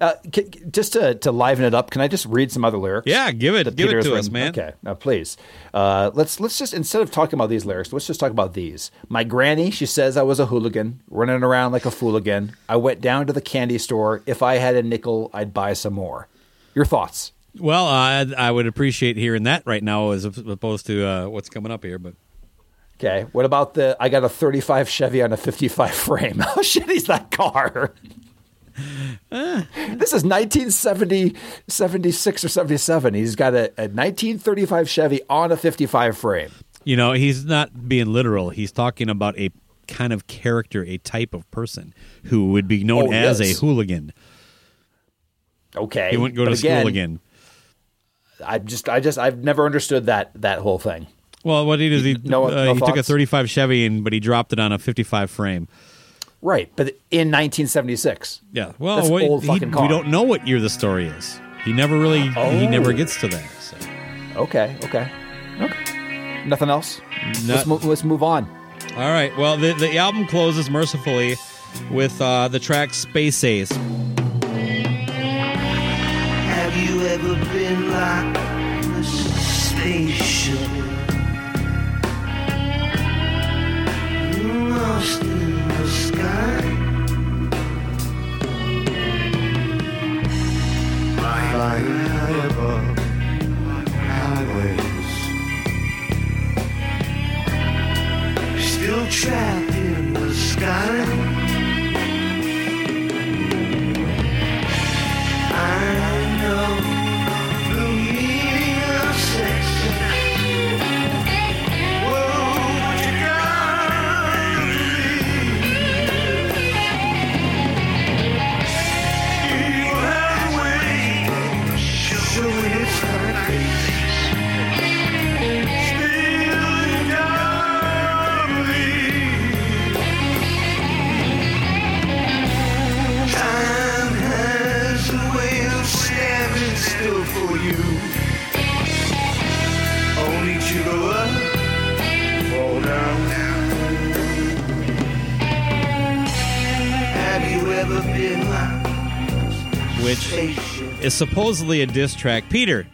Speaker 2: Uh, c- just to, to liven it up, can I just read some other lyrics?
Speaker 1: Yeah, give it- give it to us, man.
Speaker 2: Okay, now please, uh, let's let's just instead of talking about these lyrics, let's just talk about these. My granny, she says I was a hooligan, running around like a fool again. I went down to the candy store. If I had a nickel, I'd buy some more. Your thoughts?
Speaker 1: Well, uh, I would appreciate hearing that right now as opposed to uh, what's coming up here. But
Speaker 2: Okay. What about the? I got a 35 Chevy on a 55 frame. How shitty is that car? This is 1970, 76 or 77. He's got a, a 1935 Chevy on a 55 frame.
Speaker 1: you know, he's not being literal. He's talking about a kind of character, a type of person who would be known
Speaker 2: Oh,
Speaker 1: as
Speaker 2: yes.
Speaker 1: a hooligan.
Speaker 2: Okay.
Speaker 1: He wouldn't go
Speaker 2: But
Speaker 1: to school again.
Speaker 2: I just, I just, I've never understood that that whole thing.
Speaker 1: Well, what he did is he,
Speaker 2: No-
Speaker 1: uh,
Speaker 2: no
Speaker 1: he took a 35 Chevy, and but he dropped it on a 55 frame.
Speaker 2: Right, but in 1976.
Speaker 1: Yeah. Well,
Speaker 2: That's
Speaker 1: what-
Speaker 2: old
Speaker 1: he-
Speaker 2: fucking car.
Speaker 1: we don't know what year the story is. He never really. He
Speaker 2: Oh.
Speaker 1: never gets to that. So.
Speaker 2: Okay, okay, okay. Nothing else. Let's, mo- let's move on.
Speaker 1: All right. Well, the the album closes mercifully with uh, the track Space Ace.
Speaker 4: Have you ever been like a spaceship? Lost in trapped in the sky.
Speaker 1: Which is supposedly a diss track. Peter,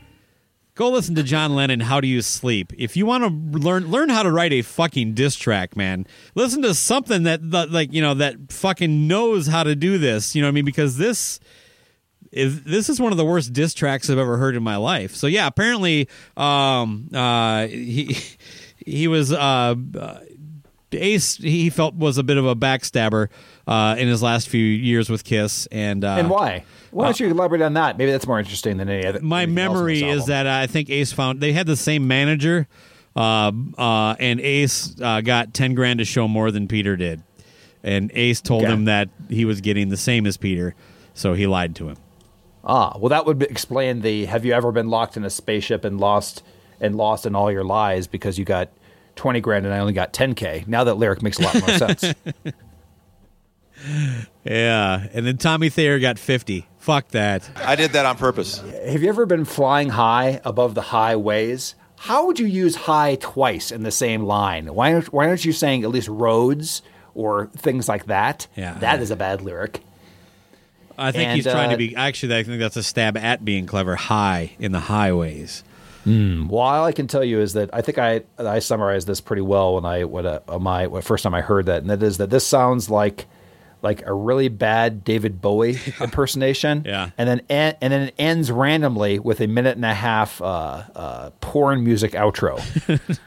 Speaker 1: go listen to John Lennon. How do you sleep? If you want to learn learn how to write a fucking diss track, man, listen to something that, like you know that fucking knows how to do this. You know what I mean? Because this is this is one of the worst diss tracks I've ever heard in my life. So yeah, apparently, um, uh, he he was uh. uh Ace, he felt was a bit of a backstabber uh, in his last few years with Kiss, and uh,
Speaker 2: and why? Why don't you elaborate on that? Maybe that's more interesting than any other.
Speaker 1: my
Speaker 2: anything else in
Speaker 1: memory is that I think Ace found they had the same manager, uh, uh, and Ace uh, got ten grand to show more than Peter did, and Ace told
Speaker 2: Okay.
Speaker 1: him that he was getting the same as Peter, so he lied to him.
Speaker 2: Ah, well, that would explain the. Have you ever been locked in a spaceship and lost and lost in all your lies because you got twenty grand and I only got ten k? Now that lyric makes a lot more sense.
Speaker 1: Yeah, and then Tommy Thayer got fifty. Fuck that.
Speaker 6: I did that on purpose.
Speaker 2: Have you ever been flying high above the highways? How would you use high twice in the same line? Why aren't, why aren't you saying at least roads or things like that?
Speaker 1: Yeah.
Speaker 2: that is a bad lyric.
Speaker 1: I think
Speaker 2: And,
Speaker 1: he's trying
Speaker 2: uh,
Speaker 1: to be. Actually, I think that's a stab at being clever. High in the highways.
Speaker 2: Well, all I can tell you is that I think I I summarized this pretty well when I when uh, my when first time I heard that, and that is that this sounds like like a really bad David Bowie impersonation.
Speaker 1: Yeah.
Speaker 2: and then en- and then it ends randomly with a minute and a half uh, uh, porn music outro.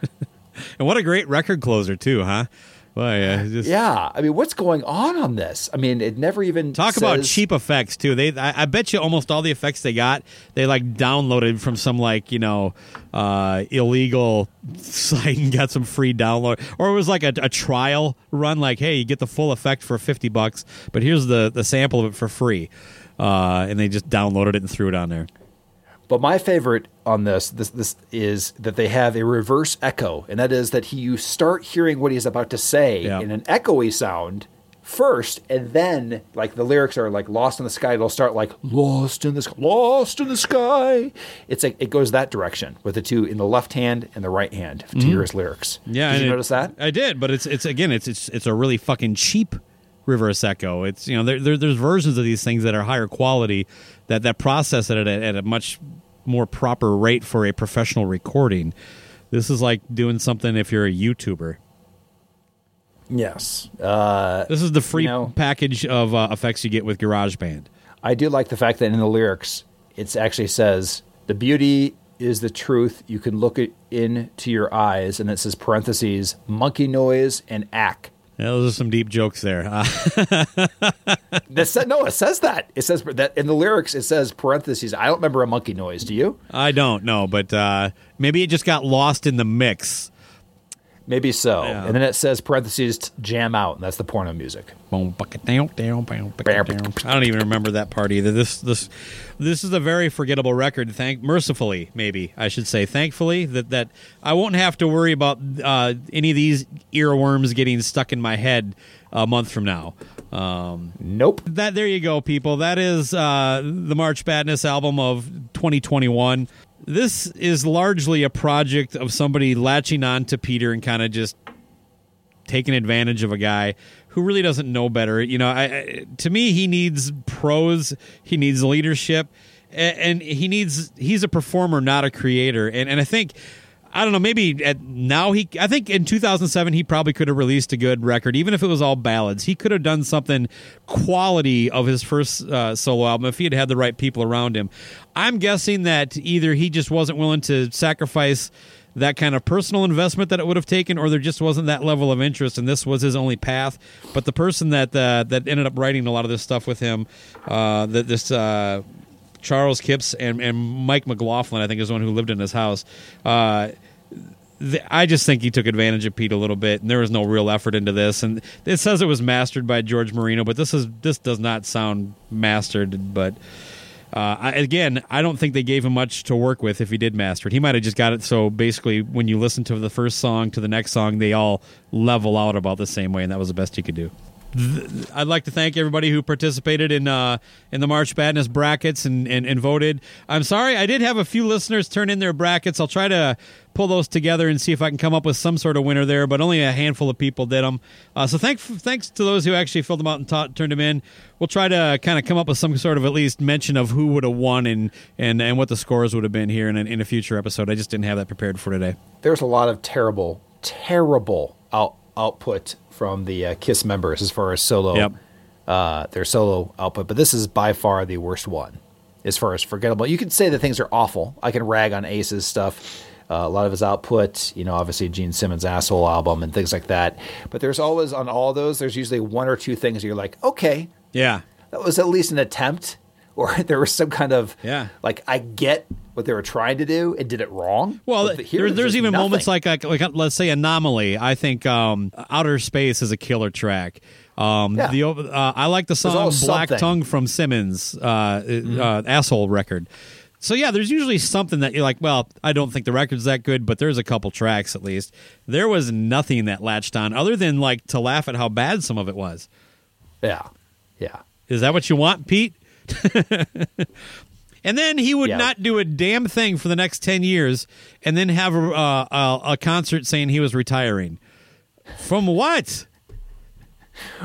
Speaker 1: And what a great record closer too, huh? Well, yeah, just
Speaker 2: yeah, I mean, what's going on on this? I mean, it never even
Speaker 1: Talk about cheap effects too. They, I, I bet you, almost all the effects they got, they like downloaded from some like you know uh, illegal site and got some free download, or it was like a, a trial run. Like, hey, you get the full effect for fifty bucks, but here's the the sample of it for free, uh, and they just downloaded it and threw it on there.
Speaker 2: But my favorite on this, this, this is that they have a reverse echo, and that is that he, you start hearing what he's about to say
Speaker 1: Yeah.
Speaker 2: in an echoey sound first, and then like the lyrics are like "Lost in the Sky." They'll start like "Lost in the sky, Lost in the Sky." It's like it goes that direction with the two in the left hand and the right hand to hear his lyrics.
Speaker 1: Mm-hmm. Yeah,
Speaker 2: did you notice that?
Speaker 1: I did, but it's it's again, it's it's it's a really fucking cheap reverse echo. It's you know there, there there's versions of these things that are higher quality that that process it at a, at a much more proper rate for a professional recording. This is like doing something if you're a YouTuber.
Speaker 2: Yes. Uh,
Speaker 1: This is the free
Speaker 2: You know-
Speaker 1: package of uh, effects you get with GarageBand.
Speaker 2: I do like the fact that in the lyrics, it actually says, "The beauty is the truth. You can look it into your eyes," and it says parentheses monkey noise and ack.
Speaker 1: Those are some deep jokes there.
Speaker 2: No, it says that. It says that in the lyrics. It says parentheses. I don't remember a monkey noise. Do you?
Speaker 1: I don't know, but uh, maybe it just got lost in the mix.
Speaker 2: Maybe so.
Speaker 1: Yeah.
Speaker 2: And then it says parentheses jam out, and that's the porno music.
Speaker 1: I don't even remember that part either. This this this is a very forgettable record. Thank mercifully, maybe I should say, thankfully that that I won't have to worry about uh, any of these earworms getting stuck in my head a month from now. Um,
Speaker 2: Nope.
Speaker 1: that there you go, people. That is uh, the March Badness album of 2021. This is largely a project of somebody latching on to Peter and kind of just taking advantage of a guy who really doesn't know better. You know, I, to me, he needs pros. He needs leadership, and, and he needs. He's a performer, not a creator. And and I think. I don't know. Maybe at now he. I think in 2007 he probably could have released a good record, even if it was all ballads. He could have done something quality of his first uh, solo album if he had had the right people around him. I'm guessing that either he just wasn't willing to sacrifice that kind of personal investment that it would have taken, or there just wasn't that level of interest, and this was his only path. But the person that uh, that ended up writing a lot of this stuff with him, uh, that this uh, Charles Kipps and, and Mike McLaughlin, I think, is the one who lived in his house. Uh, I just think he took advantage of Pete a little bit, and there was no real effort into this. And it says it was mastered by George Marino, but this is this does not sound mastered. But uh, I, again, I don't think they gave him much to work with if he did master it. He might have just got it so basically when you listen to the first song to the next song, they all level out about the same way, and that was the best he could do. I'd like to thank everybody who participated in uh, in the March Badness brackets and, and, and voted. I'm sorry, I did have a few listeners turn in their brackets. I'll try to pull those together and see if I can come up with some sort of winner there, but only a handful of people did them. Uh, so thank, thanks to those who actually filled them out and ta- turned them in. We'll try to kind of come up with some sort of at least mention of who would have won and, and, and what the scores would have been here in, in a future episode. I just didn't have that prepared for today.
Speaker 2: There's a lot of terrible, terrible out, output from the uh, Kiss members as far as solo,
Speaker 1: Yep.
Speaker 2: uh, their solo output. But this is by far the worst one as far as forgettable. You could say that things are awful. I can rag on Ace's stuff. Uh, a lot of his output, you know, obviously Gene Simmons' asshole album and things like that. But there's always on all those, there's usually one or two things you're like, okay,
Speaker 1: Yeah.
Speaker 2: that was at least an attempt, or there was some kind of
Speaker 1: Yeah.
Speaker 2: like I get what they were trying to do and did it wrong.
Speaker 1: Well,
Speaker 2: But here
Speaker 1: there,
Speaker 2: there's
Speaker 1: even
Speaker 2: nothing.
Speaker 1: moments like, like like let's say Anomaly. I think um, Outer Space is a killer track. Um,
Speaker 2: Yeah.
Speaker 1: the uh, I like the song Black
Speaker 2: something.
Speaker 1: Tongue from Simmons, uh,
Speaker 2: Mm-hmm.
Speaker 1: uh, asshole record. So yeah, there's usually something that you're like, well, I don't think the record's that good, but there's a couple tracks at least. There was nothing that latched on other than like to laugh at how bad some of it was.
Speaker 2: yeah, yeah.
Speaker 1: Is that what you want, Pete? and then he would
Speaker 2: Yeah.
Speaker 1: not do a damn thing for the next 10 years and then have a, uh, a, a concert saying he was retiring. From what?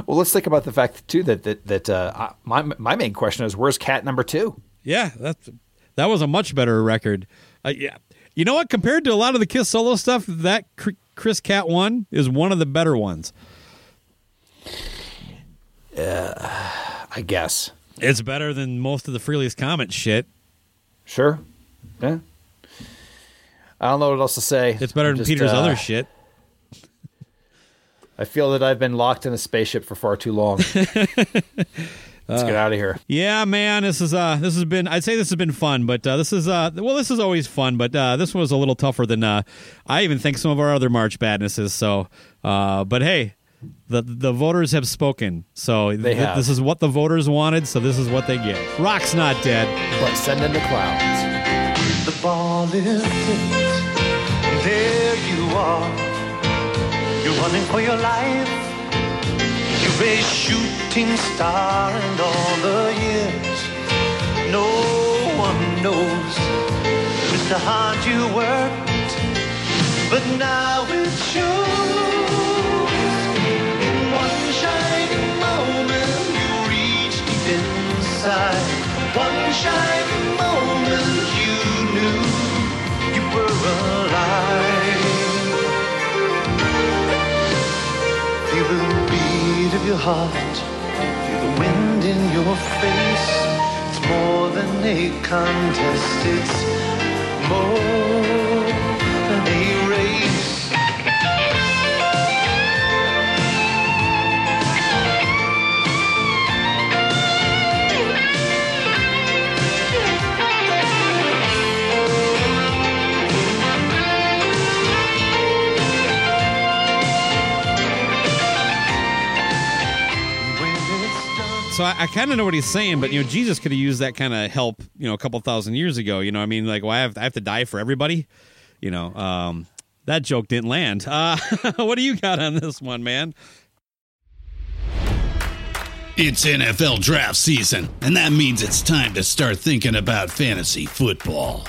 Speaker 2: Well, let's think about the fact too that that that uh, my my main question is where's Cat number two?
Speaker 1: Yeah, that's, that was a much better record. Uh, yeah. You know what? Compared to a lot of the Kiss solo stuff, that Criss Cat one is one of the better ones.
Speaker 2: I guess.
Speaker 1: It's better than most of the Frehley's Comet shit.
Speaker 2: Sure. Yeah. I don't know what else to say.
Speaker 1: It's better
Speaker 2: I'm
Speaker 1: than
Speaker 2: just,
Speaker 1: Peter's
Speaker 2: uh,
Speaker 1: other shit.
Speaker 2: I feel that I've been locked in a spaceship for far too long. Let's get out of here.
Speaker 1: Yeah, man, this is uh this has been I'd say this has been fun, but uh this is uh well this is always fun, but uh this was a little tougher than uh I even think some of our other March badnesses. So uh but hey, the the voters have spoken. So
Speaker 2: They
Speaker 1: th-
Speaker 2: have.
Speaker 1: this is what the voters wanted, so this is what they get. Rock's not dead.
Speaker 2: But send in the clowns.
Speaker 4: The ball is hit. There you are. You're running for your life. You're a shooting star, and all the years no one knows just how hard you worked. But now it shows. One shining moment, you knew you were alive. Feel the beat of your heart, feel the wind in your face. It's more than a contest, it's more
Speaker 1: So I, I kind of know what he's saying, but you know, Jesus could have used that kind of help, you know, a couple thousand years ago. You know, I mean, like, well, I have, I have to die for everybody. You know, um, that joke didn't land. Uh, what do you got on this one, man?
Speaker 7: It's NFL draft season, and that means it's time to start thinking about fantasy football.